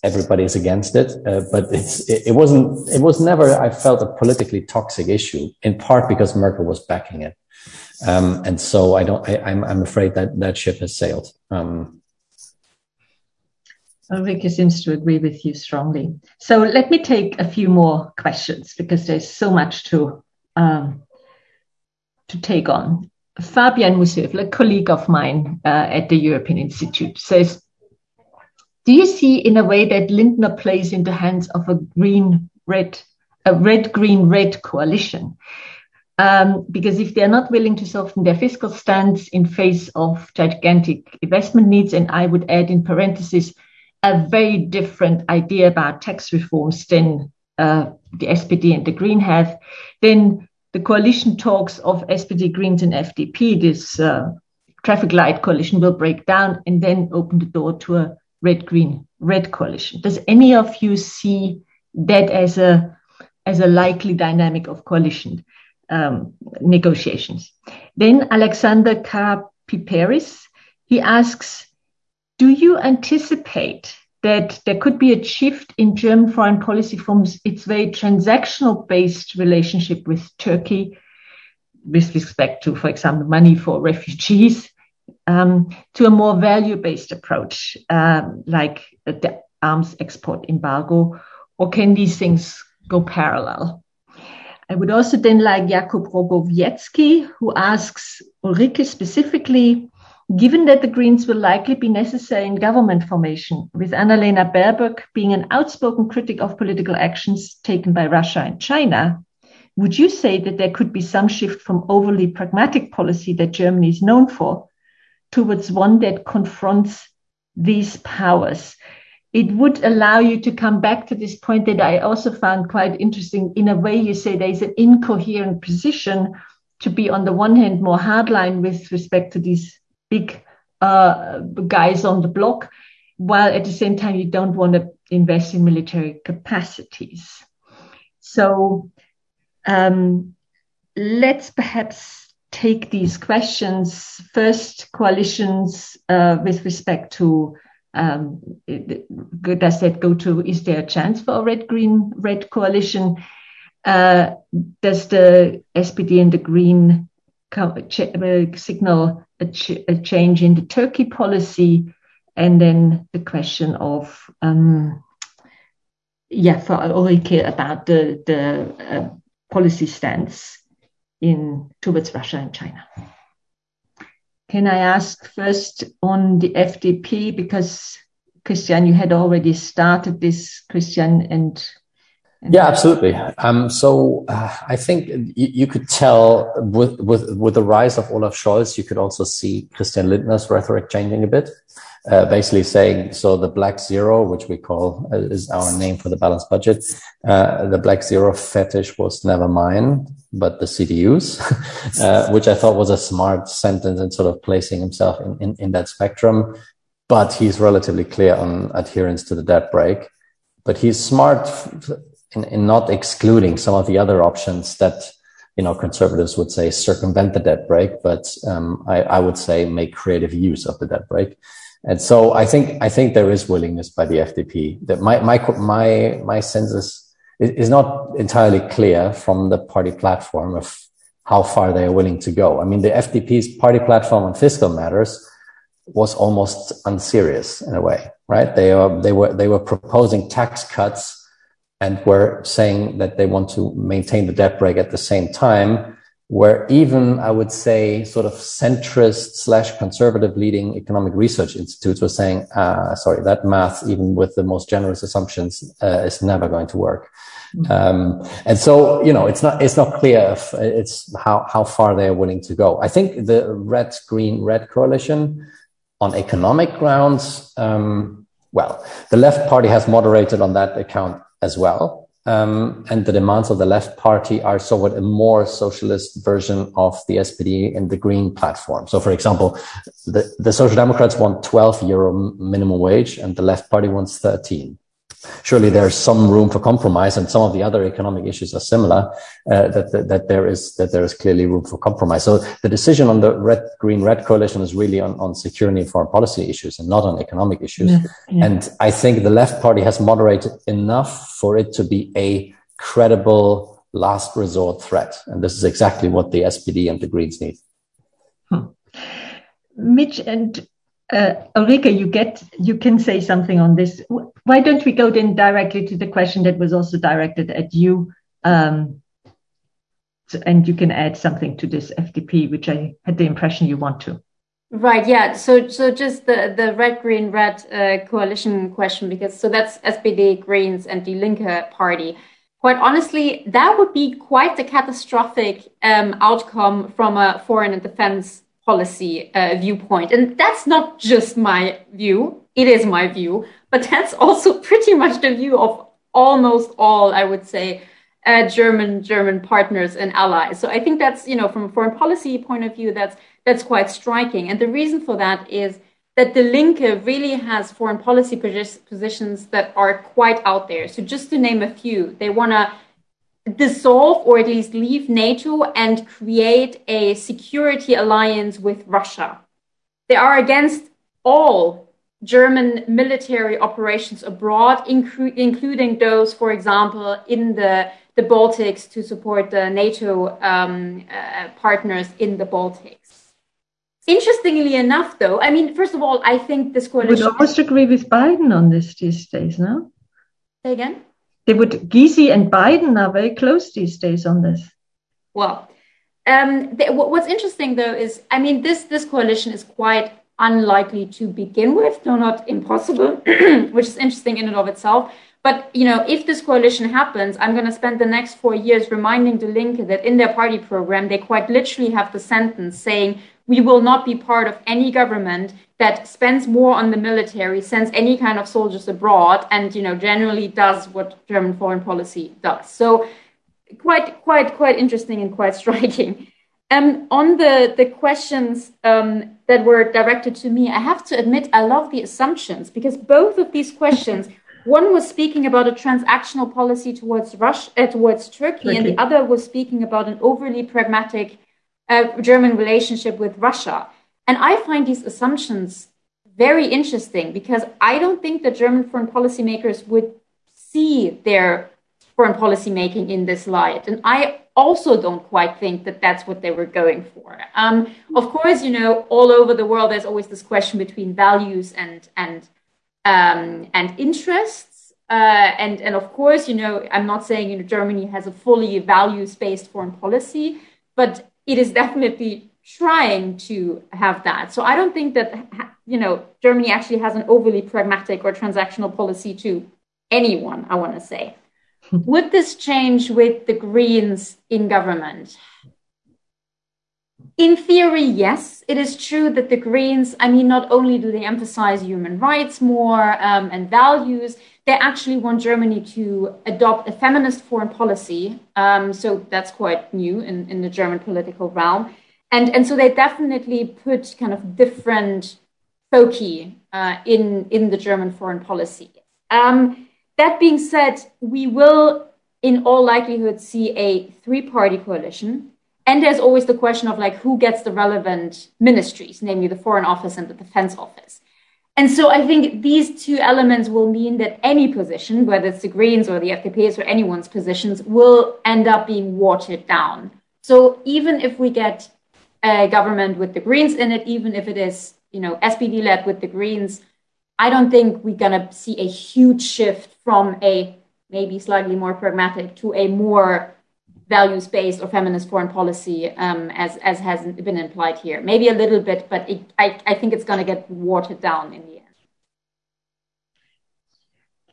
everybody is against it. Uh, but it's, it, it, wasn't, it was never, I felt a politically toxic issue in part because Merkel was backing it. Um, and so I don't, I, am I'm, I'm afraid that that ship has sailed. Um, Ulrike seems to agree with you strongly. So let me take a few more questions because there's so much to um, to take on. Fabian Musevl, a colleague of mine uh, at the European Institute, says, "Do you see in a way that Lindner plays in the hands of a green red, a red green red coalition?" Um, because if they're not willing to soften their fiscal stance in face of gigantic investment needs, and I would add in parentheses, a very different idea about tax reforms than uh, the SPD and the Green have, then the coalition talks of SPD, Greens, and FDP, this uh, traffic light coalition, will break down and then open the door to a red, green, red coalition. Does any of you see that as a as a likely dynamic of coalition? Um, negotiations. Then Alexander Karapiperis he asks, do you anticipate that there could be a shift in German foreign policy from its very transactional based relationship with Turkey with respect to, for example, money for refugees, um, to a more value based approach, um, like the arms export embargo, or can these things go parallel? I would also then like Jakub Rogowiecki, who asks Ulrike specifically, given that the Greens will likely be necessary in government formation, with Annalena Baerbock being an outspoken critic of political actions taken by Russia and China, would you say that there could be some shift from overly pragmatic policy that Germany is known for towards one that confronts these powers? It would allow you to come back to this point that I also found quite interesting. In a way, you say there's an incoherent position to be, on the one hand, more hardline with respect to these big uh, guys on the block, while at the same time you don't want to invest in military capacities. So um, let's perhaps take these questions first. Coalitions uh, with respect to um, does that go to is there a chance for a red green red coalition? Uh, does the SPD and the Green signal a, ch- a, change in the Turkey policy, and then the question of um, yeah for Ulrike about the the uh, policy stance in towards Russia and China. Can I ask first on the FDP because Christian, you had already started this, Christian, and yeah, absolutely. Um, so uh, I think you, you, could tell with, with with the rise of Olaf Scholz, you could also see Christian Lindner's rhetoric changing a bit, uh, basically saying so the black zero, which we call uh, is our name for the balanced budget, uh, the black zero fetish was never mine, but the CDU's, uh, which I thought was a smart sentence and sort of placing himself in, in, in that spectrum. But he's relatively clear on adherence to the debt brake but he's smart in, in not excluding some of the other options that you know conservatives would say circumvent the debt brake, but um, I, I, would say make creative use of the debt brake. And so I think I think there is willingness by the FDP. That my my my my sense is is not entirely clear from the party platform of how far they are willing to go. I mean, the FDP's party platform on fiscal matters was almost unserious in a way, right? They are they were they were proposing tax cuts and were saying that they want to maintain the debt brake at the same time, where even I would say sort of centrist slash conservative leading economic research institutes were saying, uh, sorry, that math, even with the most generous assumptions, uh, is never going to work. Mm-hmm. Um, and so, you know, it's not, it's not clear if it's how, how far they are willing to go. I think the red, green, red coalition on economic grounds, um, well, the left party has moderated on that account as well. Um, and the demands of the left party are somewhat a more socialist version of the SPD and the Green platform. So, for example, the, the Social Democrats want 12 euro minimum wage and the left party wants 13 surely there's some room for compromise and some of the other economic issues are similar uh, that, that, that there is that there is clearly room for compromise so the decision on the red green red coalition is really on, on security and foreign policy issues and not on economic issues yeah, yeah. and i think the left party has moderated enough for it to be a credible last resort threat and this is exactly what the spd and the greens need hmm. mitch and uh, Ulrike, you get you can say something on this. Why don't we go then directly to the question that was also directed at you, um, and you can add something to this FDP, which I had the impression you want to. Right. Yeah. So so just the the red green red uh, coalition question because so that's SPD Greens and the Linke Party. Quite honestly, that would be quite a catastrophic um, outcome from a foreign and defense policy uh, viewpoint. And that's not just my view, it is my view, but that's also pretty much the view of almost all, I would say, uh, German German partners and allies. So I think that's you know from a foreign policy point of view that's that's quite striking. And the reason for that is that the Linke really has foreign policy positions that are quite out there. So just to name a few, they want to dissolve or at least leave NATO and create a security alliance with Russia. They are against all German military operations abroad, inclu- including those, for example, in the, the Baltics to support the NATO um, uh, partners in the Baltics. Interestingly enough, though, I mean, first of all, I think this coalition. would almost agree with Biden on this these days, no? Say again? They would, Gysi and Biden are very close these days on this. Well, um, what's interesting though is, I mean, this this coalition is quite unlikely to begin with, though not impossible, which is interesting in and of itself. But you know, if this coalition happens, I'm going to spend the next four years reminding the Linke that in their party program they quite literally have the sentence saying, "We will not be part of any government that spends more on the military, sends any kind of soldiers abroad, and you know generally does what German foreign policy does." So, quite quite quite interesting and quite striking. Um, on the the questions um, that were directed to me, I have to admit I love the assumptions because both of these questions, one was speaking about a transactional policy towards Russia, uh, towards Turkey, Turkey, and the other was speaking about an overly pragmatic German relationship with Russia. And I find these assumptions very interesting because I don't think that German foreign policymakers would see their foreign policy making in this light. And I also don't quite think that that's what they were going for. Um, of course, you know, all over the world, there's always this question between values and and um, and interests. Uh, and and of course, you know, I'm not saying you know Germany has a fully values based foreign policy, but it is definitely trying to have that. So I don't think that you know Germany actually has an overly pragmatic or transactional policy to anyone. I want to say. Would this change with the Greens in government? In theory, yes. It is true that the Greens, I mean, not only do they emphasize human rights more um, and values, they actually want Germany to adopt a feminist foreign policy. Um, so that's quite new in, in the German political realm. And, and so they definitely put kind of different foci uh, in, in the German foreign policy. Um, that being said, we will, in all likelihood, see a three party coalition. And there's always the question of like who gets the relevant ministries, namely the Foreign Office and the Defense Office. And so I think these two elements will mean that any position, whether it's the Greens or the FDP's or anyone's positions, will end up being watered down. So even if we get a government with the Greens in it, even if it is, you know, SPD led with the Greens, I don't think we're going to see a huge shift from a maybe slightly more pragmatic to a more values based or feminist foreign policy, um, as, as has been implied here. Maybe a little bit, but it, I, I think it's going to get watered down in the end.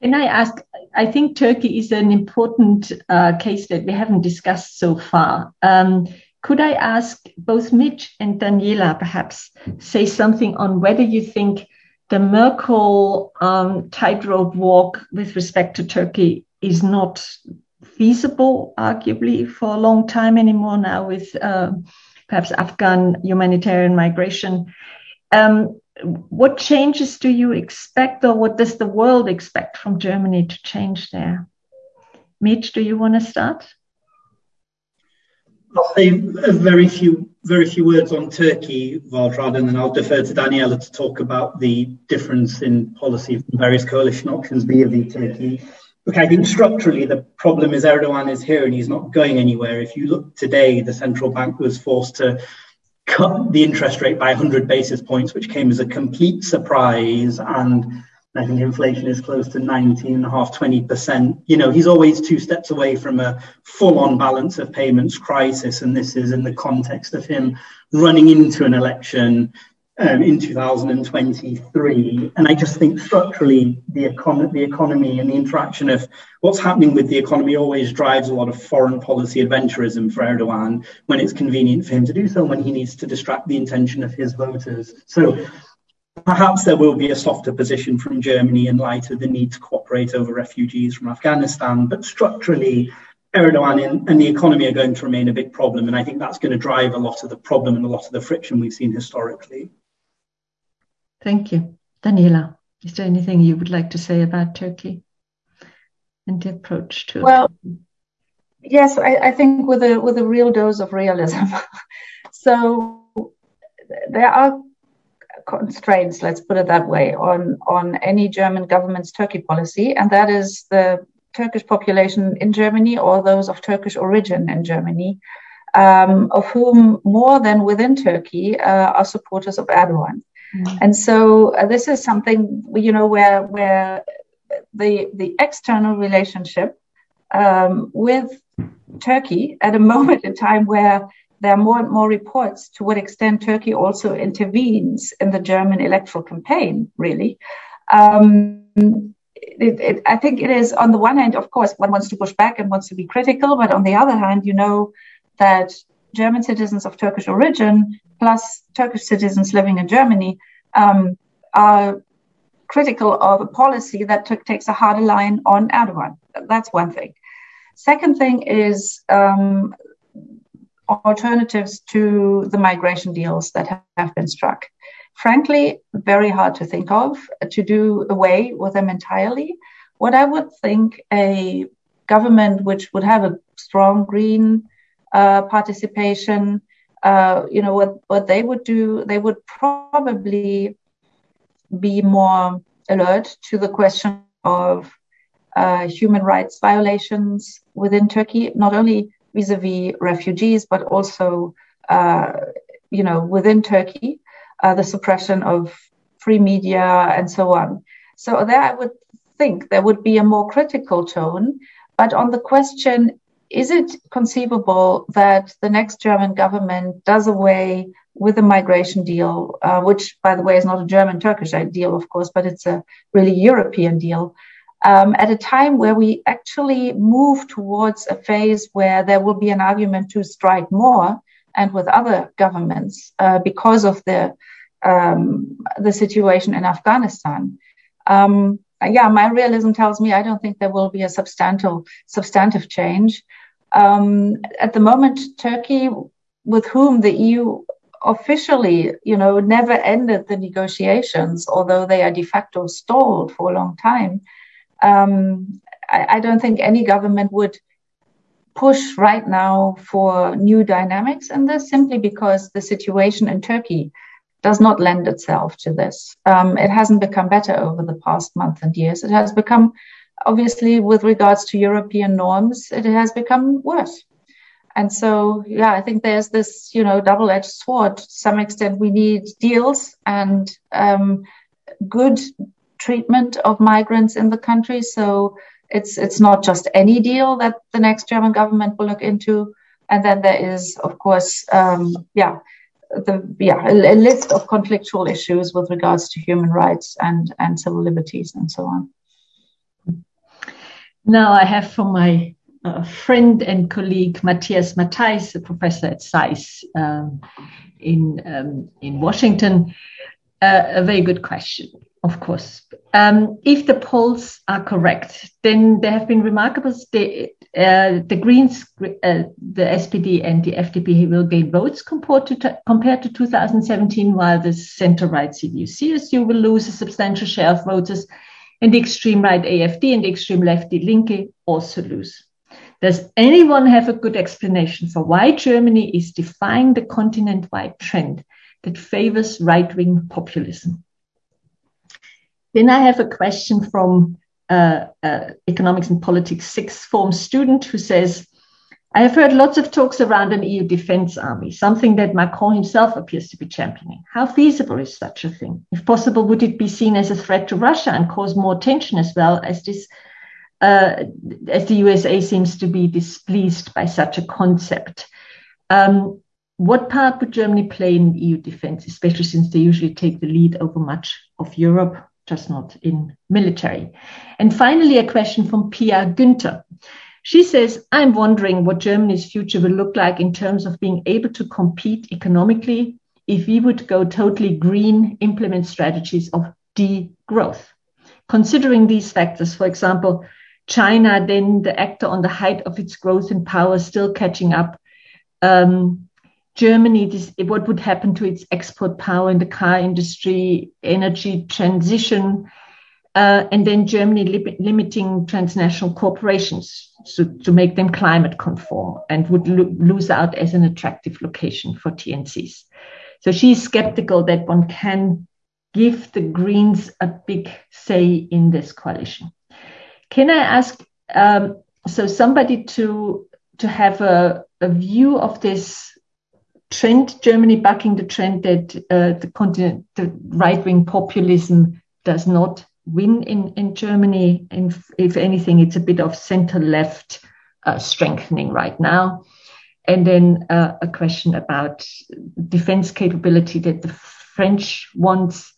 Can I ask? I think Turkey is an important uh, case that we haven't discussed so far. Um, could I ask both Mitch and Daniela perhaps say something on whether you think the Merkel um, tightrope walk with respect to Turkey is not feasible, arguably, for a long time anymore now with uh, perhaps Afghan humanitarian migration. Um, what changes do you expect, or what does the world expect from Germany to change there? Mitch, do you want to start? I'll say very few very few words on Turkey, Waltraud, and then I'll defer to Daniela to talk about the difference in policy from various coalition options vis-a-vis Turkey. Look, I think structurally the problem is Erdogan is here and he's not going anywhere. If you look today, the central bank was forced to cut the interest rate by 100 basis points, which came as a complete surprise and I think inflation is close to 19.5, 20%. You know, he's always two steps away from a full on balance of payments crisis. And this is in the context of him running into an election um, in 2023. And I just think structurally, the, econ- the economy and the interaction of what's happening with the economy always drives a lot of foreign policy adventurism for Erdogan when it's convenient for him to do so, when he needs to distract the attention of his voters. So Perhaps there will be a softer position from Germany in light of the need to cooperate over refugees from Afghanistan, but structurally, Erdogan and the economy are going to remain a big problem, and I think that's going to drive a lot of the problem and a lot of the friction we've seen historically. Thank you. Daniela, is there anything you would like to say about Turkey and the approach to it? Well, yes, I, I think with a with a real dose of realism. so there are constraints, let's put it that way, on, on any German government's Turkey policy, and that is the Turkish population in Germany or those of Turkish origin in Germany, um, of whom more than within Turkey uh, are supporters of Erdogan. Mm. And so uh, this is something you know where where the the external relationship um, with Turkey at a moment in time where there are more and more reports to what extent Turkey also intervenes in the German electoral campaign, really. Um, it, it, I think it is, on the one hand, of course, one wants to push back and wants to be critical, but on the other hand, you know that German citizens of Turkish origin plus Turkish citizens living in Germany um, are critical of a policy that t- takes a harder line on Erdogan. That's one thing. Second thing is um, alternatives to the migration deals that have been struck. Frankly, very hard to think of to do away with them entirely. What I would think a government which would have a strong green uh, participation, uh, you know, what, what they would do, they would probably be more alert to the question of uh, human rights violations within Turkey, not only vis-a-vis refugees, but also, uh, you know, within Turkey, uh, the suppression of free media and so on. So there, I would think there would be a more critical tone. But on the question, is it conceivable that the next German government does away with a migration deal, uh, which, by the way, is not a German Turkish deal, of course, but it's a really European deal, um, at a time where we actually move towards a phase where there will be an argument to strike more and with other governments uh, because of the um, the situation in Afghanistan. Um, yeah, my realism tells me I don't think there will be a substantial substantive change. Um, at the moment, Turkey, with whom the EU officially, you know, never ended the negotiations, although they are de facto stalled for a long time, um, I, I, don't think any government would push right now for new dynamics in this simply because the situation in Turkey does not lend itself to this. Um, it hasn't become better over the past month and years. It has become, obviously, with regards to European norms, it has become worse. And so, yeah, I think there's this, you know, double-edged sword. To some extent, we need deals and um, good treatment of migrants in the country. So it's it's not just any deal that the next German government will look into. And then there is, of course, um, yeah, the yeah a, a, list of conflictual issues with regards to human rights and and civil liberties and so on. Now I have from my uh, friend and colleague Matthias Matthijs, a professor at SAIS um, in um, in Washington, uh, a very good question of course. Um, if the polls are correct, then there have been remarkable st- uh, the Greens, uh, the SPD, and the FDP will gain votes compared to, t- compared to 2017, while the center right CDU CSU will lose a substantial share of voters, and the extreme right AFD and the extreme left Die Linke also lose. Does anyone have a good explanation for why Germany is defying the continent wide trend that favors right wing populism? Then I have a question from uh, uh, Economics and Politics sixth form student who says, I have heard lots of talks around an EU defense army, something that Macron himself appears to be championing. How feasible is such a thing? If possible, would it be seen as a threat to Russia and cause more tension as well as this, uh, as the USA seems to be displeased by such a concept? Um, what part would Germany play in EU defense, especially since they usually take the lead over much of Europe? just not in military. And finally, a question from Pia Günther. She says, I'm wondering what Germany's future will look like in terms of being able to compete economically if we would go totally green, implement strategies of degrowth. Considering these factors, for example, China, then the actor on the height of its growth and power, still catching up. Um, Germany, this, what would happen to its export power in the car industry, energy transition, uh, and then Germany li- limiting transnational corporations so, to make them climate conform and would lo- lose out as an attractive location for TNCs. So she's skeptical that one can give the Greens a big say in this coalition. Can I ask um, so somebody to to have a, a view of this trend, Germany backing the trend that uh, the continent, the right wing populism does not win in, in Germany. If anything, it's a bit of center left uh, strengthening right now. And then uh, a question about defense capability that the French wants.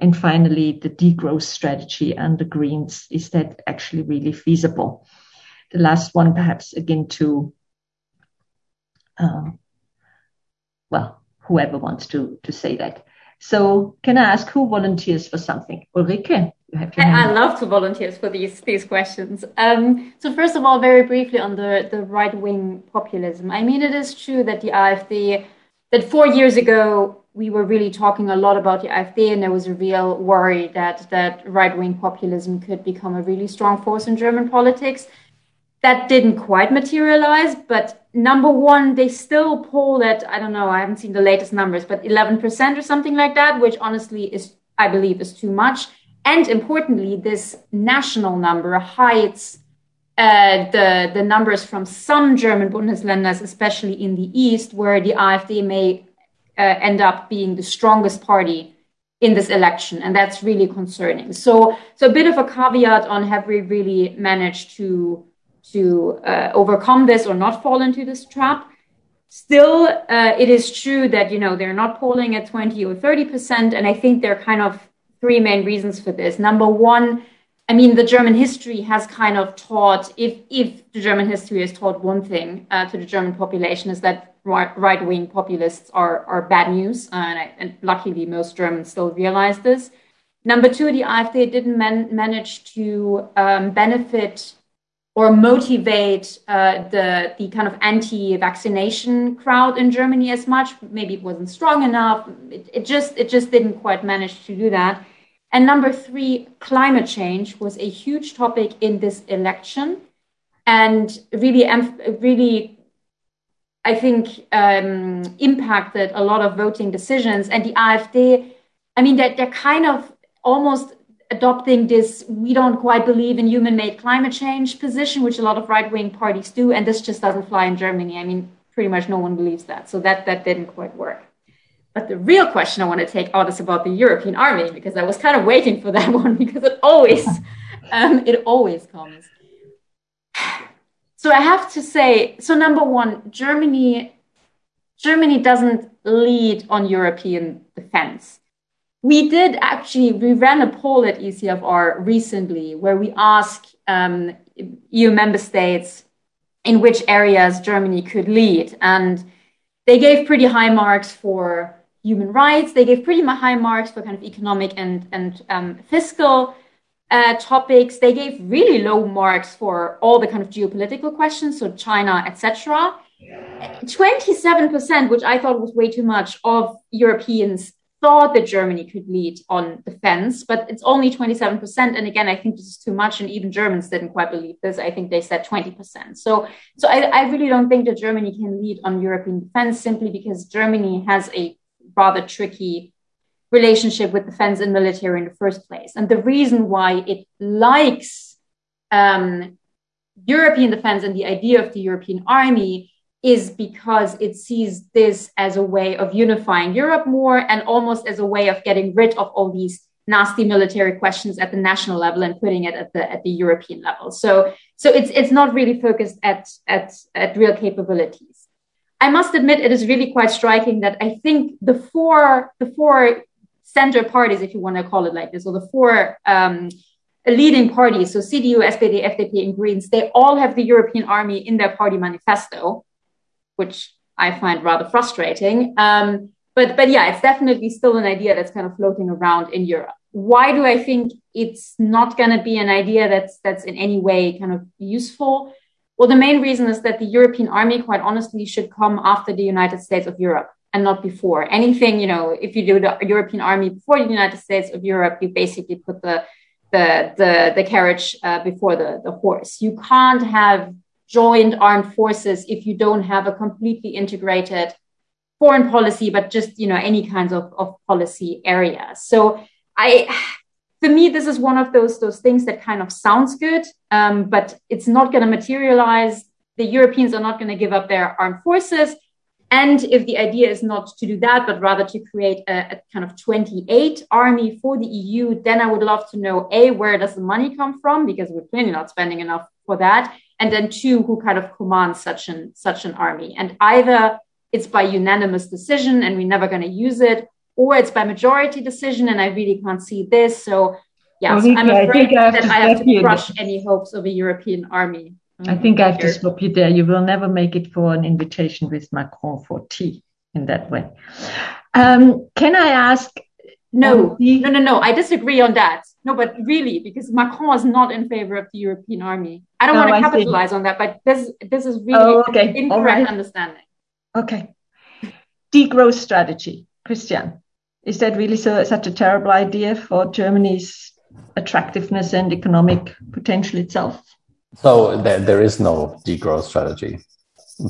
And finally, the degrowth strategy and the Greens. Is that actually really feasible? The last one, perhaps again to, uh, well, whoever wants to, to say that. So, can I ask who volunteers for something? Ulrike? I love to volunteer for these these questions. Um, so first of all, very briefly on the the right wing populism. I mean, it is true that the AfD that four years ago we were really talking a lot about the AfD, and there was a real worry that that right wing populism could become a really strong force in German politics. That didn't quite materialize, but number one, they still poll at I don't know, I haven't seen the latest numbers, but eleven percent or something like that, which honestly is I believe is too much and importantly, this national number hides uh, the, the numbers from some German Bundesländers, especially in the east, where the AfD may uh, end up being the strongest party in this election, and that's really concerning. So, so a bit of a caveat on have we really managed to to uh, overcome this or not fall into this trap. Still, uh, it is true that you know they're not polling at twenty or thirty percent, and I think they're kind of three main reasons for this. Number one, I mean, the German history has kind of taught, if, if the German history has taught one thing uh, to the German population, is that right wing populists are, are bad news. Uh, and, I, and, luckily, most Germans still realize this. Number two, the AfD didn't man- manage to um, benefit or motivate uh, the the kind of anti-vaccination crowd in Germany as much. Maybe it wasn't strong enough. It, it just it just didn't quite manage to do that. And number three, climate change was a huge topic in this election, and really, really, I think um, impacted a lot of voting decisions. And the AfD, I mean, they're, they're kind of almost adopting this we don't quite believe in human made climate change position, which a lot of right wing parties do. And this just doesn't fly in Germany. I mean, pretty much no one believes that. So that, that didn't quite work. But the real question I want to take out is about the European army, because I was kind of waiting for that one because it always, um, it always comes. So I have to say, so number one, Germany, Germany doesn't lead on European defense. We did actually, we ran a poll at ECFR recently where we asked um, EU member states in which areas Germany could lead. And they gave pretty high marks for human rights. They gave pretty high marks for kind of economic and, and um, fiscal uh, topics. They gave really low marks for all the kind of geopolitical questions, so China, etc. 27%, which I thought was way too much, of Europeans thought that Germany could lead on defense, but it's only 27%. And again, I think this is too much. And even Germans didn't quite believe this. I think they said 20%. So, so I, I really don't think that Germany can lead on European defense simply because Germany has a rather tricky relationship with defense and military in the first place. And the reason why it likes um, European defense and the idea of the European army is because it sees this as a way of unifying Europe more and almost as a way of getting rid of all these nasty military questions at the national level and putting it at the at the European level. So so it's it's not really focused at at at real capabilities. I must admit it is really quite striking that I think the four the four center parties, if you want to call it like this, or the four um, leading parties, so CDU, SPD, FDP, and Greens, they all have the European army in their party manifesto which I find rather frustrating. Um, but but yeah, it's definitely still an idea that's kind of floating around in Europe. Why do I think it's not going to be an idea that's that's in any way kind of useful? Well, the main reason is that the European army, quite honestly, should come after the United States of Europe and not before. Anything, you know, if you do the European army before the United States of Europe, you basically put the the the, the carriage uh, before the, the horse. You can't have joined armed forces if you don't have a completely integrated foreign policy, but just you know any kinds of, of policy areas. So I for me, this is one of those those things that kind of sounds good, um, but it's not going to materialize. The Europeans are not going to give up their armed forces. And if the idea is not to do that, but rather to create a, a, kind of 28 army for the EU, then I would love to know A, where does the money come from? Because we're clearly not spending enough for that. And then two, who kind of commands such an such an army? And either it's by unanimous decision and we're never going to use it, or it's by majority decision, and I really can't see this. So, yeah, well, I'm afraid I that I have to crush any hopes of a European army. I think I have to stop you there. You will never make it for an invitation with Macron for tea in that way. Um, can I ask? No, the... no, no, no. I disagree on that. No, but really, because Macron is not in favor of the European army. I don't oh, want to capitalize on that, but this this is really oh, okay. incorrect right. understanding. Okay. Degrowth strategy, Christian. Is that really so, such a terrible idea for Germany's attractiveness and economic potential itself? So there, there is no degrowth strategy,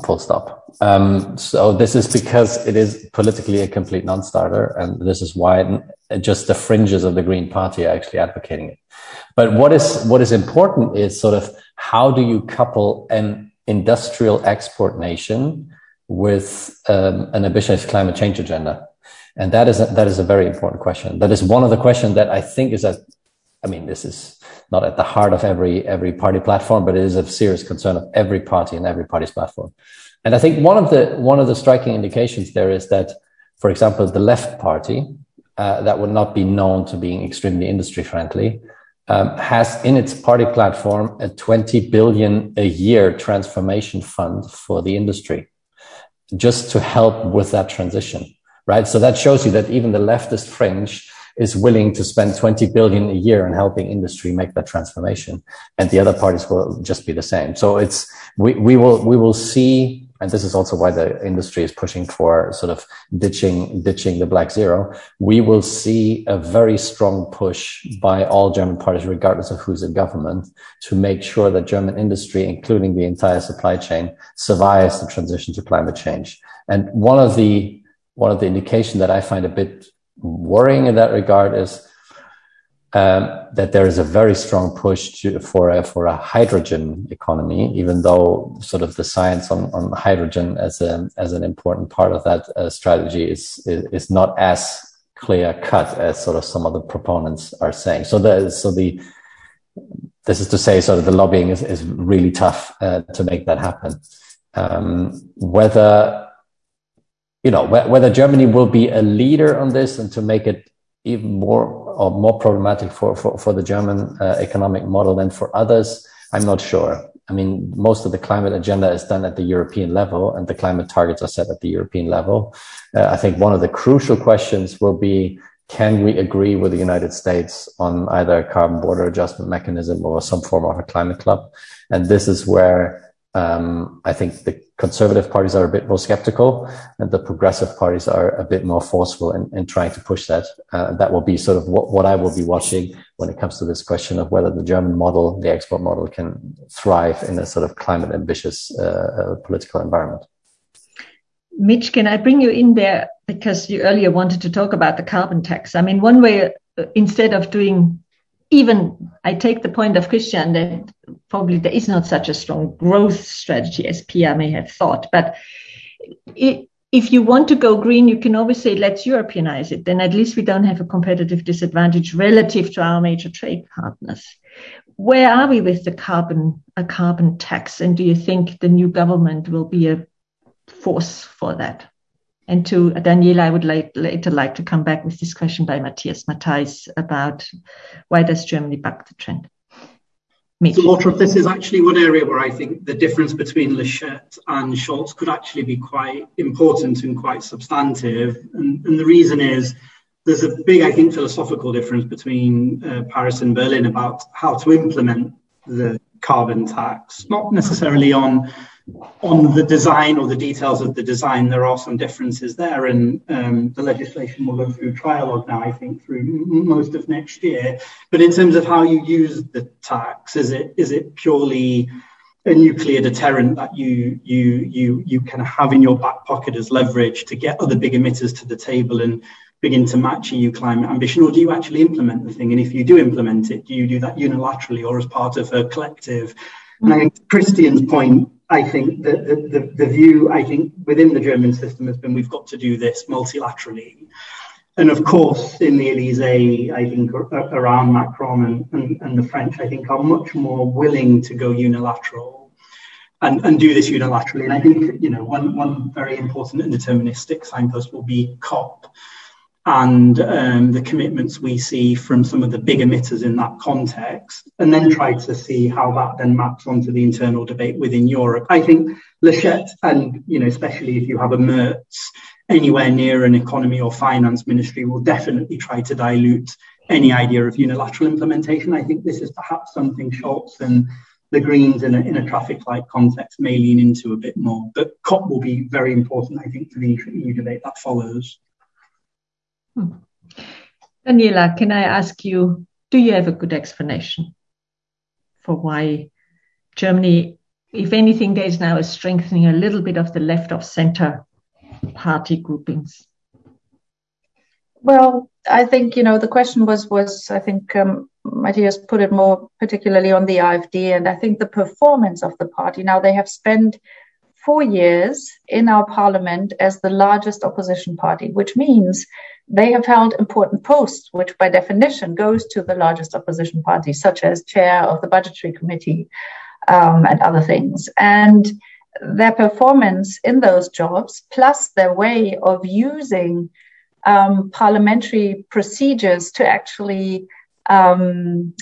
full stop. Um, so this is because it is politically a complete non-starter, and this is why just the fringes of the Green Party are actually advocating it. But what is what is important is sort of how do you couple an industrial export nation with um, an ambitious climate change agenda? And that is a, that is a very important question. That is one of the questions that I think is at, I mean, this is not at the heart of every every party platform, but it is a serious concern of every party and every party's platform. And I think one of the one of the striking indications there is that, for example, the left party, uh, that would not be known to being extremely industry friendly, um, has in its party platform a 20 billion a year transformation fund for the industry, just to help with that transition right? So that shows you that even the leftist fringe is willing to spend 20 billion a year in helping industry make that transformation. And the other parties will just be the same. So it's, we, we will, we will see, and this is also why the industry is pushing for sort of ditching, ditching the black zero. We will see a very strong push by all German parties, regardless of who's in government, to make sure that German industry, including the entire supply chain, survives the transition to climate change. And one of the one of the indication that I find a bit worrying in that regard is um, that there is a very strong push to, for a for a hydrogen economy, even though sort of the science on, on hydrogen as a as an important part of that uh, strategy is, is, is not as clear cut as sort of some of the proponents are saying. So the so the this is to say sort of the lobbying is, is really tough uh, to make that happen. Um, whether you know, whether Germany will be a leader on this and to make it even more or more problematic for, for, for the German uh, economic model than for others, I'm not sure. I mean, most of the climate agenda is done at the European level and the climate targets are set at the European level. Uh, I think one of the crucial questions will be, can we agree with the United States on either a carbon border adjustment mechanism or some form of a climate club? And this is where um, I think the conservative parties are a bit more skeptical and the progressive parties are a bit more forceful in, in trying to push that. Uh, that will be sort of what, what I will be watching when it comes to this question of whether the German model, the export model can thrive in a sort of climate ambitious uh, uh, political environment. Mitch, can I bring you in there because you earlier wanted to talk about the carbon tax? I mean, one way, uh, instead of doing even I take the point of Christian that probably there is not such a strong growth strategy as Pia may have thought. But if you want to go green, you can always say, let's Europeanize it. Then at least we don't have a competitive disadvantage relative to our major trade partners. Where are we with the carbon, a carbon tax? And do you think the new government will be a force for that? And to Daniela, I would like, later like to come back with this question by Matthias Matthijs about why does Germany buck the trend? So, Walter, this is actually one area where I think the difference between Laschet and Scholz could actually be quite important and quite substantive. And, and the reason is there's a big, I think, philosophical difference between uh, Paris and Berlin about how to implement the carbon tax, not necessarily on on the design or the details of the design, there are some differences there, and um, the legislation will go through trialogue now, I think, through most of next year. But in terms of how you use the tax, is it is it purely a nuclear deterrent that you you you you can have in your back pocket as leverage to get other big emitters to the table and begin to match EU climate ambition, or do you actually implement the thing? And if you do implement it, do you do that unilaterally or as part of a collective? And I think Christian's point, I think the, the, the, view, I think, within the German system has been we've got to do this multilaterally. And of course, in the Elysee, I think around Macron and, and, and the French, I think, are much more willing to go unilateral and, and do this unilaterally. And I think, you know, one, one very important and deterministic signpost will be COP and um, the commitments we see from some of the big emitters in that context, and then try to see how that then maps onto the internal debate within Europe. I think Laschet, and you know, especially if you have a Merz anywhere near an economy or finance ministry, will definitely try to dilute any idea of unilateral implementation. I think this is perhaps something Scholz and the Greens in a, in a traffic light context may lean into a bit more. But COP will be very important, I think, for the EU debate that follows. Daniela, can I ask you, do you have a good explanation for why Germany, if anything, there is now a strengthening a little bit of the left of center party groupings? Well, I think you know the question was was I think um, Matthias put it more particularly on the AfD, and I think the performance of the party now they have spent four years in our parliament as the largest opposition party, which means they have held important posts, which by definition goes to the largest opposition party, such as chair of the budgetary committee um, and other things. And their performance in those jobs, plus their way of using um, parliamentary procedures to actually um,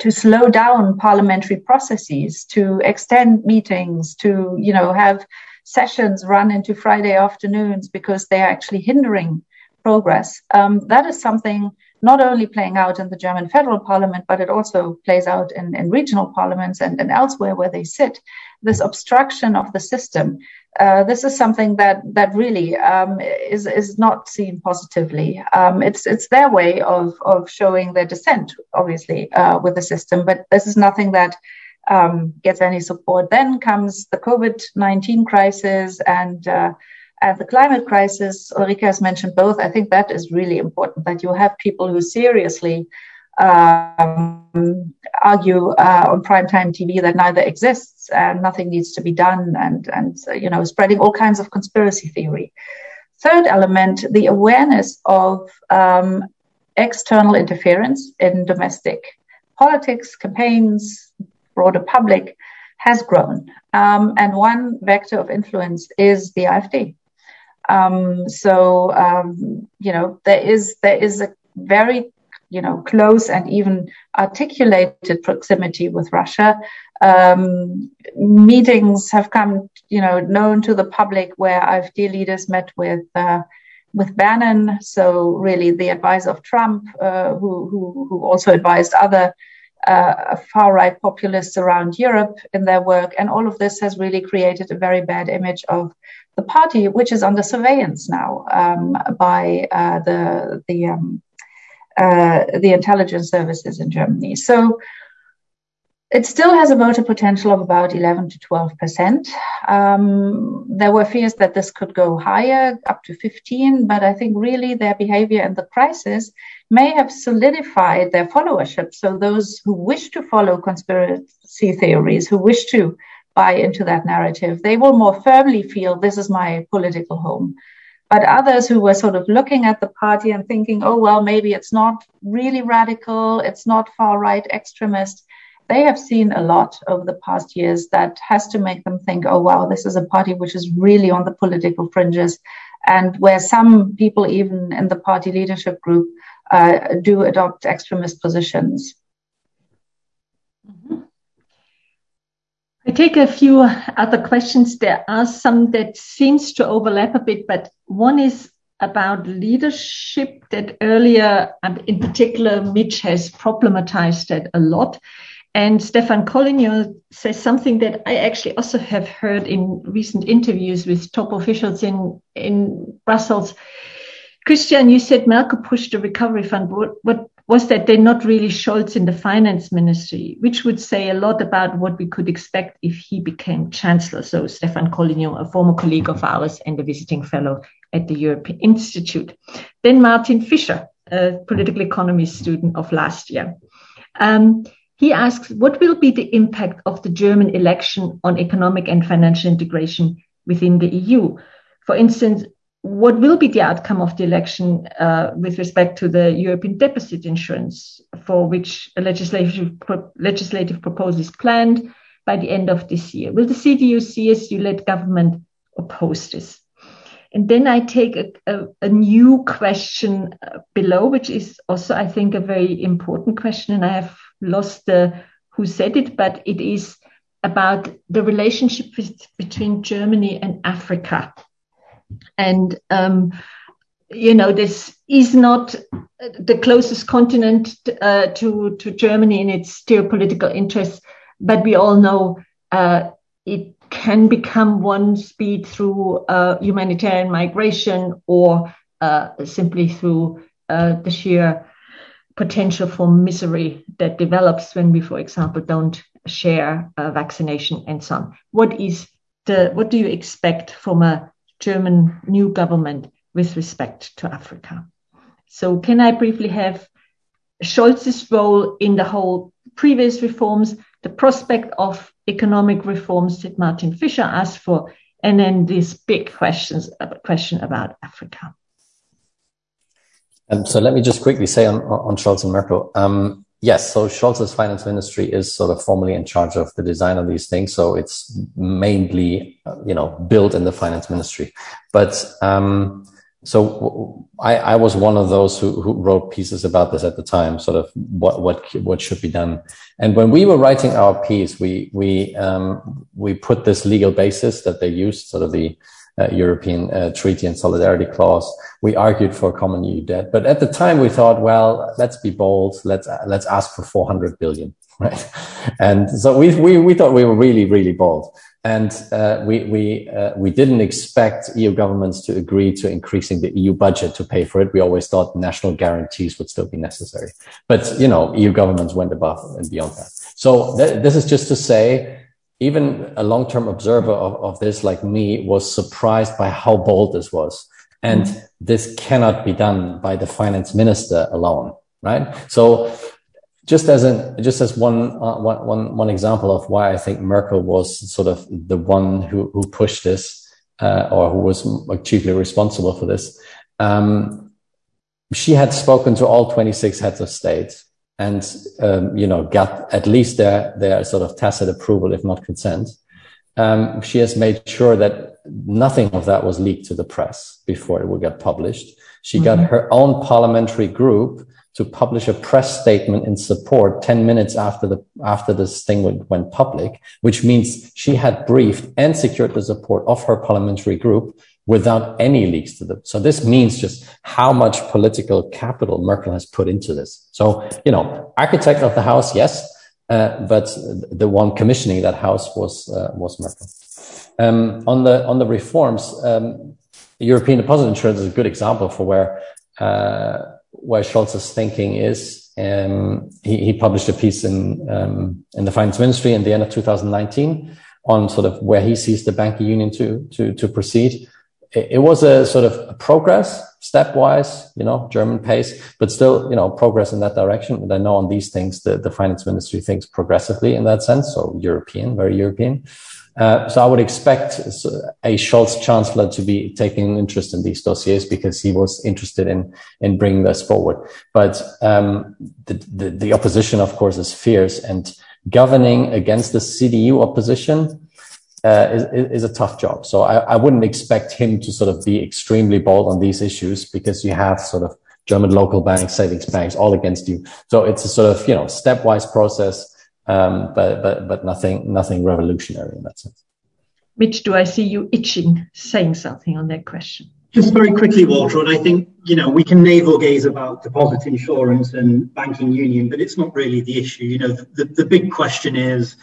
to slow down parliamentary processes, to extend meetings, to you know have sessions run into Friday afternoons because they are actually hindering progress. Um, that is something not only playing out in the German federal parliament, but it also plays out in, in regional parliaments and, and elsewhere where they sit. This obstruction of the system. Uh, this is something that that really um, is is not seen positively. Um, it's it's their way of of showing their dissent, obviously, uh, with the system. But this is nothing that um, gets any support. Then comes the COVID nineteen crisis and uh, and the climate crisis, Ulrike has mentioned both. I think that is really important that you have people who seriously um, argue uh, on primetime TV that neither exists and nothing needs to be done, and and you know spreading all kinds of conspiracy theory. Third element: the awareness of um, external interference in domestic politics, campaigns, broader public has grown, um, and one vector of influence is the AfD. Um, so um, you know there is there is a very you know close and even articulated proximity with Russia. Um, meetings have come you know known to the public where AfD leaders met with. Uh, with Bannon, so really the advisor of Trump, uh, who, who, who also advised other uh, far right populists around Europe in their work. And all of this has really created a very bad image of the party, which is under surveillance now um, by uh, the the um, uh, the intelligence services in Germany. So it still has a voter potential of about 11 to 12 percent. Um, there were fears that this could go higher, up to 15, but I think really their behavior in the crisis may have solidified their followership. So those who wish to follow conspiracy theories, who wish to buy into that narrative. They will more firmly feel this is my political home. But others who were sort of looking at the party and thinking, oh, well, maybe it's not really radical, it's not far right extremist, they have seen a lot over the past years that has to make them think, oh, wow, this is a party which is really on the political fringes. And where some people, even in the party leadership group, uh, do adopt extremist positions. I take a few other questions. There are some that seems to overlap a bit, but one is about leadership that earlier, and in particular, Mitch has problematized that a lot. And Stefan Collignon says something that I actually also have heard in recent interviews with top officials in, in Brussels. Christian, you said Merkel pushed the recovery fund. What, what was that they're not really Scholz in the finance ministry, which would say a lot about what we could expect if he became chancellor. So Stefan Collignon, a former colleague of ours and a visiting fellow at the European Institute. Then Martin Fischer, a political economy student of last year. Um, he asks, what will be the impact of the German election on economic and financial integration within the EU? For instance, what will be the outcome of the election uh, with respect to the European deposit insurance, for which a legislative, pro- legislative proposal is planned by the end of this year? Will the CDU CSU led government oppose this? And then I take a, a, a new question uh, below, which is also, I think, a very important question. And I have lost the who said it, but it is about the relationship with, between Germany and Africa and, um, you know, this is not the closest continent uh, to, to Germany in its geopolitical interests, but we all know uh, it can become one speed through uh, humanitarian migration or uh, simply through uh, the sheer potential for misery that develops when we, for example, don't share uh, vaccination and so on. What is the what do you expect from a German new government with respect to Africa. So, can I briefly have Scholz's role in the whole previous reforms, the prospect of economic reforms that Martin Fischer asked for, and then this big questions question about Africa. Um, so let me just quickly say on, on Scholz and Merkel. Um, Yes. So Scholz's finance ministry is sort of formally in charge of the design of these things. So it's mainly, uh, you know, built in the finance ministry. But, um, so I, I was one of those who, who wrote pieces about this at the time, sort of what, what, what should be done. And when we were writing our piece, we, we, um, we put this legal basis that they used, sort of the, uh, European uh, Treaty and Solidarity Clause. We argued for a common EU debt, but at the time we thought, well, let's be bold. Let's uh, let's ask for 400 billion, right? And so we we we thought we were really really bold, and uh, we we uh, we didn't expect EU governments to agree to increasing the EU budget to pay for it. We always thought national guarantees would still be necessary, but you know, EU governments went above and beyond that. So th- this is just to say even a long-term observer of, of this like me was surprised by how bold this was. And this cannot be done by the finance minister alone right? So just as an just as one, uh, one, one, one example of why i think merkel was sort of the one who, who pushed this uh, or who was chiefly responsible for this um, she had spoken to all 26 heads of state and um, you know got at least their their sort of tacit approval, if not consent. Um, she has made sure that nothing of that was leaked to the press before it would get published. She mm-hmm. got her own parliamentary group to publish a press statement in support 10 minutes after the after this thing went, went public, which means she had briefed and secured the support of her parliamentary group without any leaks to them. So this means just how much political capital Merkel has put into this. So, you know, architect of the house, yes, uh, but the one commissioning that house was uh, was Merkel. Um, on the on the reforms, um, European deposit insurance is a good example for where uh, where Scholz's thinking is. Um, he, he, published a piece in um, in the finance ministry in the end of 2019 on sort of where he sees the banking union to to to proceed it, was a sort of a progress stepwise, you know, German pace, but still, you know, progress in that direction. And I know on these things, the, the finance ministry thinks progressively in that sense. So European, very European. Uh, so I would expect a Scholz chancellor to be taking interest in these dossiers because he was interested in in bringing this forward. But um, the, the, the opposition, of course, is fierce, and governing against the CDU opposition uh, is, is, a tough job. So I, I, wouldn't expect him to sort of be extremely bold on these issues because you have sort of German local banks, savings banks, all against you. So it's a sort of you know stepwise process, um, but but but nothing nothing revolutionary in that sense. Mitch, do I see you itching saying something on that question? Just very quickly, Walter, and I think, you know, we can navel gaze about deposit insurance and banking union, but it's not really the issue. You know, the, the, the big question is,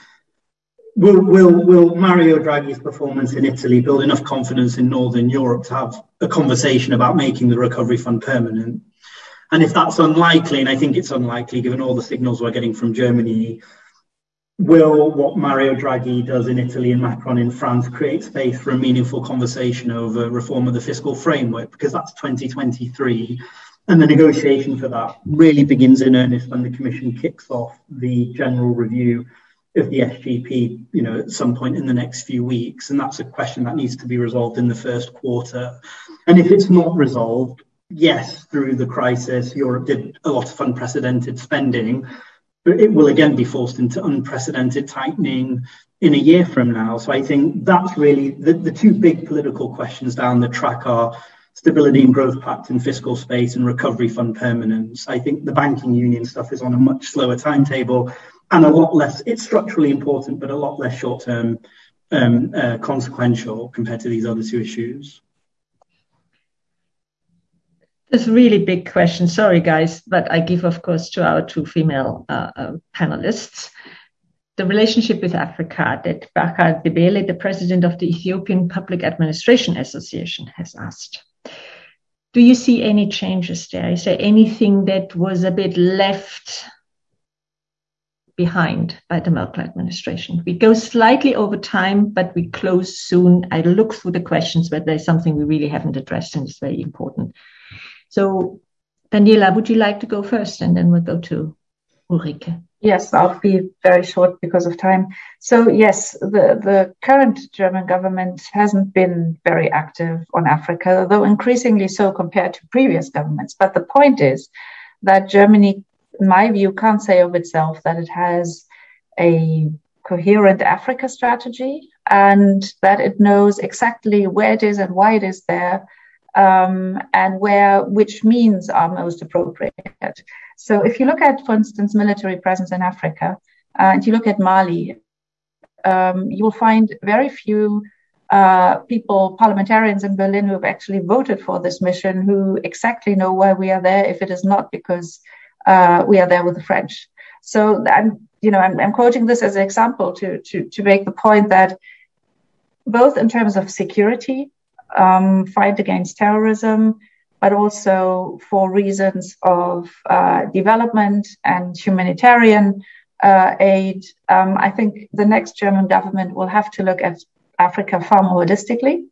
will, will, will Mario Draghi's performance in Italy build enough confidence in Northern Europe to have a conversation about making the recovery fund permanent? And if that's unlikely, and I think it's unlikely given all the signals we're getting from Germany, will what Mario Draghi does in Italy and Macron in France create space for a meaningful conversation over reform of the fiscal framework? Because that's 2023. And the negotiation for that really begins in earnest when the Commission kicks off the general review of the SGP, you know, at some point in the next few weeks. And that's a question that needs to be resolved in the first quarter. And if it's not resolved, yes, through the crisis, Europe did a lot of unprecedented spending, but it will again be forced into unprecedented tightening in a year from now. So I think that's really the, the two big political questions down the track are stability and growth pact and fiscal space and recovery fund permanence. I think the banking union stuff is on a much slower timetable and a lot less, it's structurally important, but a lot less short term um, uh, consequential compared to these other two issues. A really big question. Sorry, guys, but I give, of course, to our two female uh, uh, panelists. The relationship with Africa that Bahar Debele, the president of the Ethiopian Public Administration Association, has asked. Do you see any changes there? Is there anything that was a bit left behind by the Merkel administration? We go slightly over time, but we close soon. I look through the questions, but there's something we really haven't addressed and it's very important. So, Daniela, would you like to go first and then we'll go to Ulrike? Yes, I'll be very short because of time. So, yes, the, the current German government hasn't been very active on Africa, though increasingly so compared to previous governments. But the point is that Germany, my view, can't say of itself that it has a coherent Africa strategy and that it knows exactly where it is and why it is there um, and where which means are most appropriate. So if you look at, for instance, military presence in Africa, uh, and you look at Mali, um, you will find very few uh, people, parliamentarians in Berlin who have actually voted for this mission, who exactly know why we are there. If it is not because uh, we are there with the French, so I'm, you know, I'm, I'm quoting this as an example to to to make the point that both in terms of security um, fight against terrorism, but also for reasons of uh, development and humanitarian uh, aid. Um, I think the next German government will have to look at Africa far more holistically.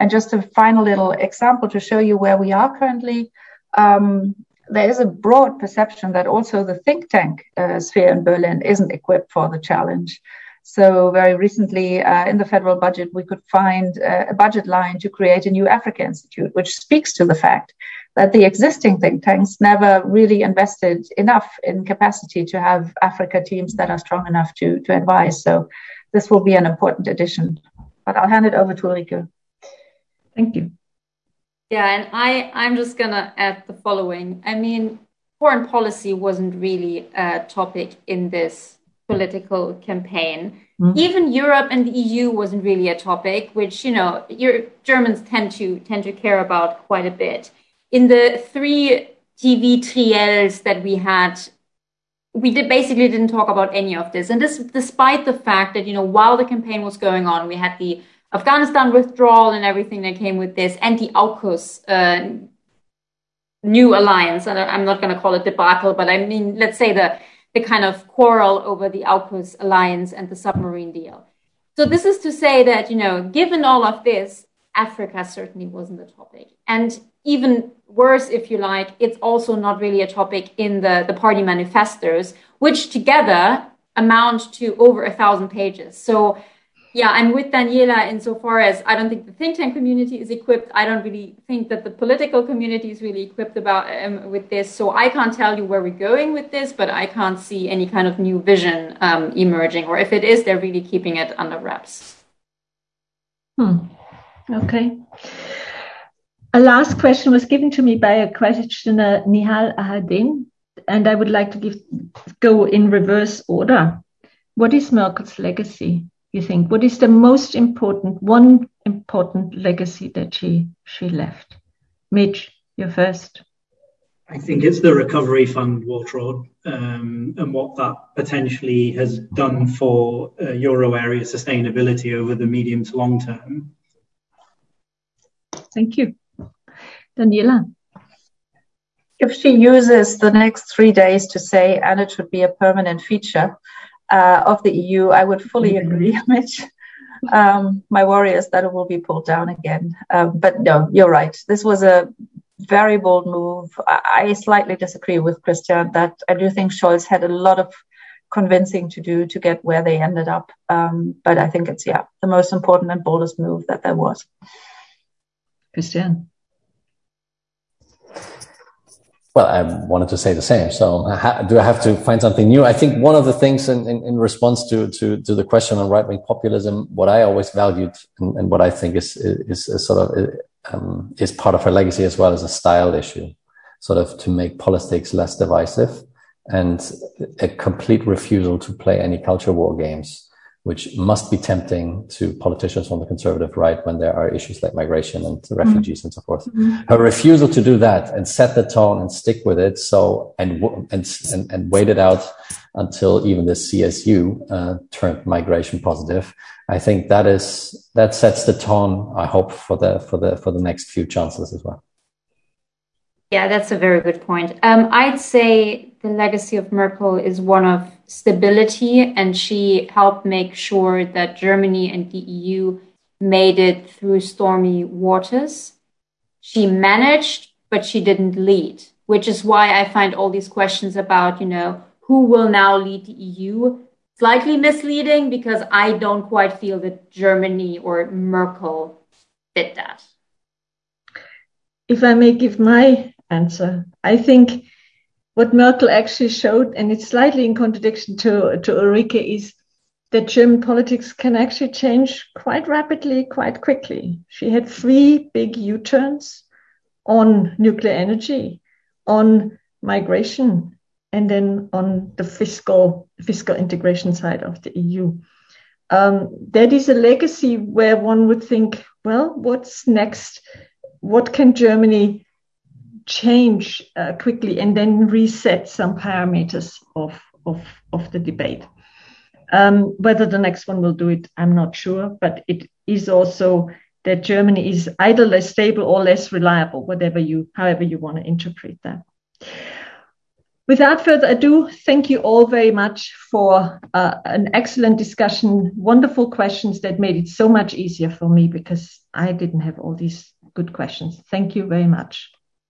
And just a final little example to show you where we are currently. Um, there is a broad perception that also the think tank uh, sphere in Berlin isn't equipped for the challenge. So very recently uh, in the federal budget, we could find uh, a budget line to create a new Africa Institute, which speaks to the fact that the existing think tanks never really invested enough in capacity to have Africa teams that are strong enough to, to advise. So this will be an important addition. But I'll hand it over to Ulrike. Thank you. Yeah, and I, I'm just going to add the following. I mean, foreign policy wasn't really a topic in this political campaign. Mm-hmm. Even Europe and the EU wasn't really a topic, which you know your Germans tend to tend to care about quite a bit. In the three TV triels that we had, we did basically didn't talk about any of this, and this despite the fact that you know while the campaign was going on, we had the Afghanistan withdrawal and everything that came with this, and the AUKUS uh, new alliance. And I'm not going to call it debacle, but I mean, let's say the the kind of quarrel over the AUKUS alliance and the submarine deal. So this is to say that, you know, given all of this, Africa certainly wasn't a topic. And even worse, if you like, it's also not really a topic in the, the party manifestos, which together amount to over a thousand pages. So yeah, I'm with Daniela insofar as I don't think the think tank community is equipped. I don't really think that the political community is really equipped about um, with this. So I can't tell you where we're going with this, but I can't see any kind of new vision um, emerging. Or if it is, they're really keeping it under wraps. Hmm. Okay. A last question was given to me by a questioner, Nihal Ahadin, and I would like to give go in reverse order. What is Merkel's legacy? You think? What is the most important, one important legacy that she she left? Mitch, you first. I think it's the recovery fund, Waltraud, um, and what that potentially has done for uh, euro area sustainability over the medium to long term. Thank you. Daniela. if she uses the next three days to say, and it should be a permanent feature uh, of the EU, I would fully mm-hmm. agree, Mitch. Um, my worry is that it will be pulled down again. Um, but no, you're right. This was a very bold move. I, I slightly disagree with Christian that I do think Scholz had a lot of convincing to do to get where they ended up. Um, but I think it's, yeah, the most important and boldest move that there was. Christian. Well, I wanted to say the same. So, do I have to find something new? I think one of the things in, in, in response to, to, to the question on right wing populism, what I always valued and, and, what I think is, is, is sort of um, is part of her legacy as well as a style issue, sort of to make politics less divisive and a complete refusal to play any culture war games which must be tempting to politicians on the conservative right when there are issues like migration and refugees mm-hmm. and so forth. Mm-hmm. Her refusal to do that and set the tone and stick with it. So, and, and, and, and wait it out until even the CSU, uh, turned migration positive. I think that is, that sets the tone, I hope, for the, for the, for the next few chances as well. Yeah, that's a very good point. Um, I'd say the legacy of Merkel is one of stability, and she helped make sure that Germany and the EU made it through stormy waters. She managed, but she didn't lead, which is why I find all these questions about, you know, who will now lead the EU slightly misleading because I don't quite feel that Germany or Merkel did that. If I may give my answer, I think what Merkel actually showed, and it's slightly in contradiction to, to Ulrike, is that German politics can actually change quite rapidly, quite quickly. She had three big U turns on nuclear energy, on migration, and then on the fiscal fiscal integration side of the EU. Um, that is a legacy where one would think, well, what's next? What can Germany change uh, quickly and then reset some parameters of, of, of the debate. Um, whether the next one will do it, I'm not sure, but it is also that Germany is either less stable or less reliable, whatever you, however you want to interpret that. Without further ado, thank you all very much for uh, an excellent discussion, wonderful questions that made it so much easier for me because I didn't have all these good questions. Thank you very much.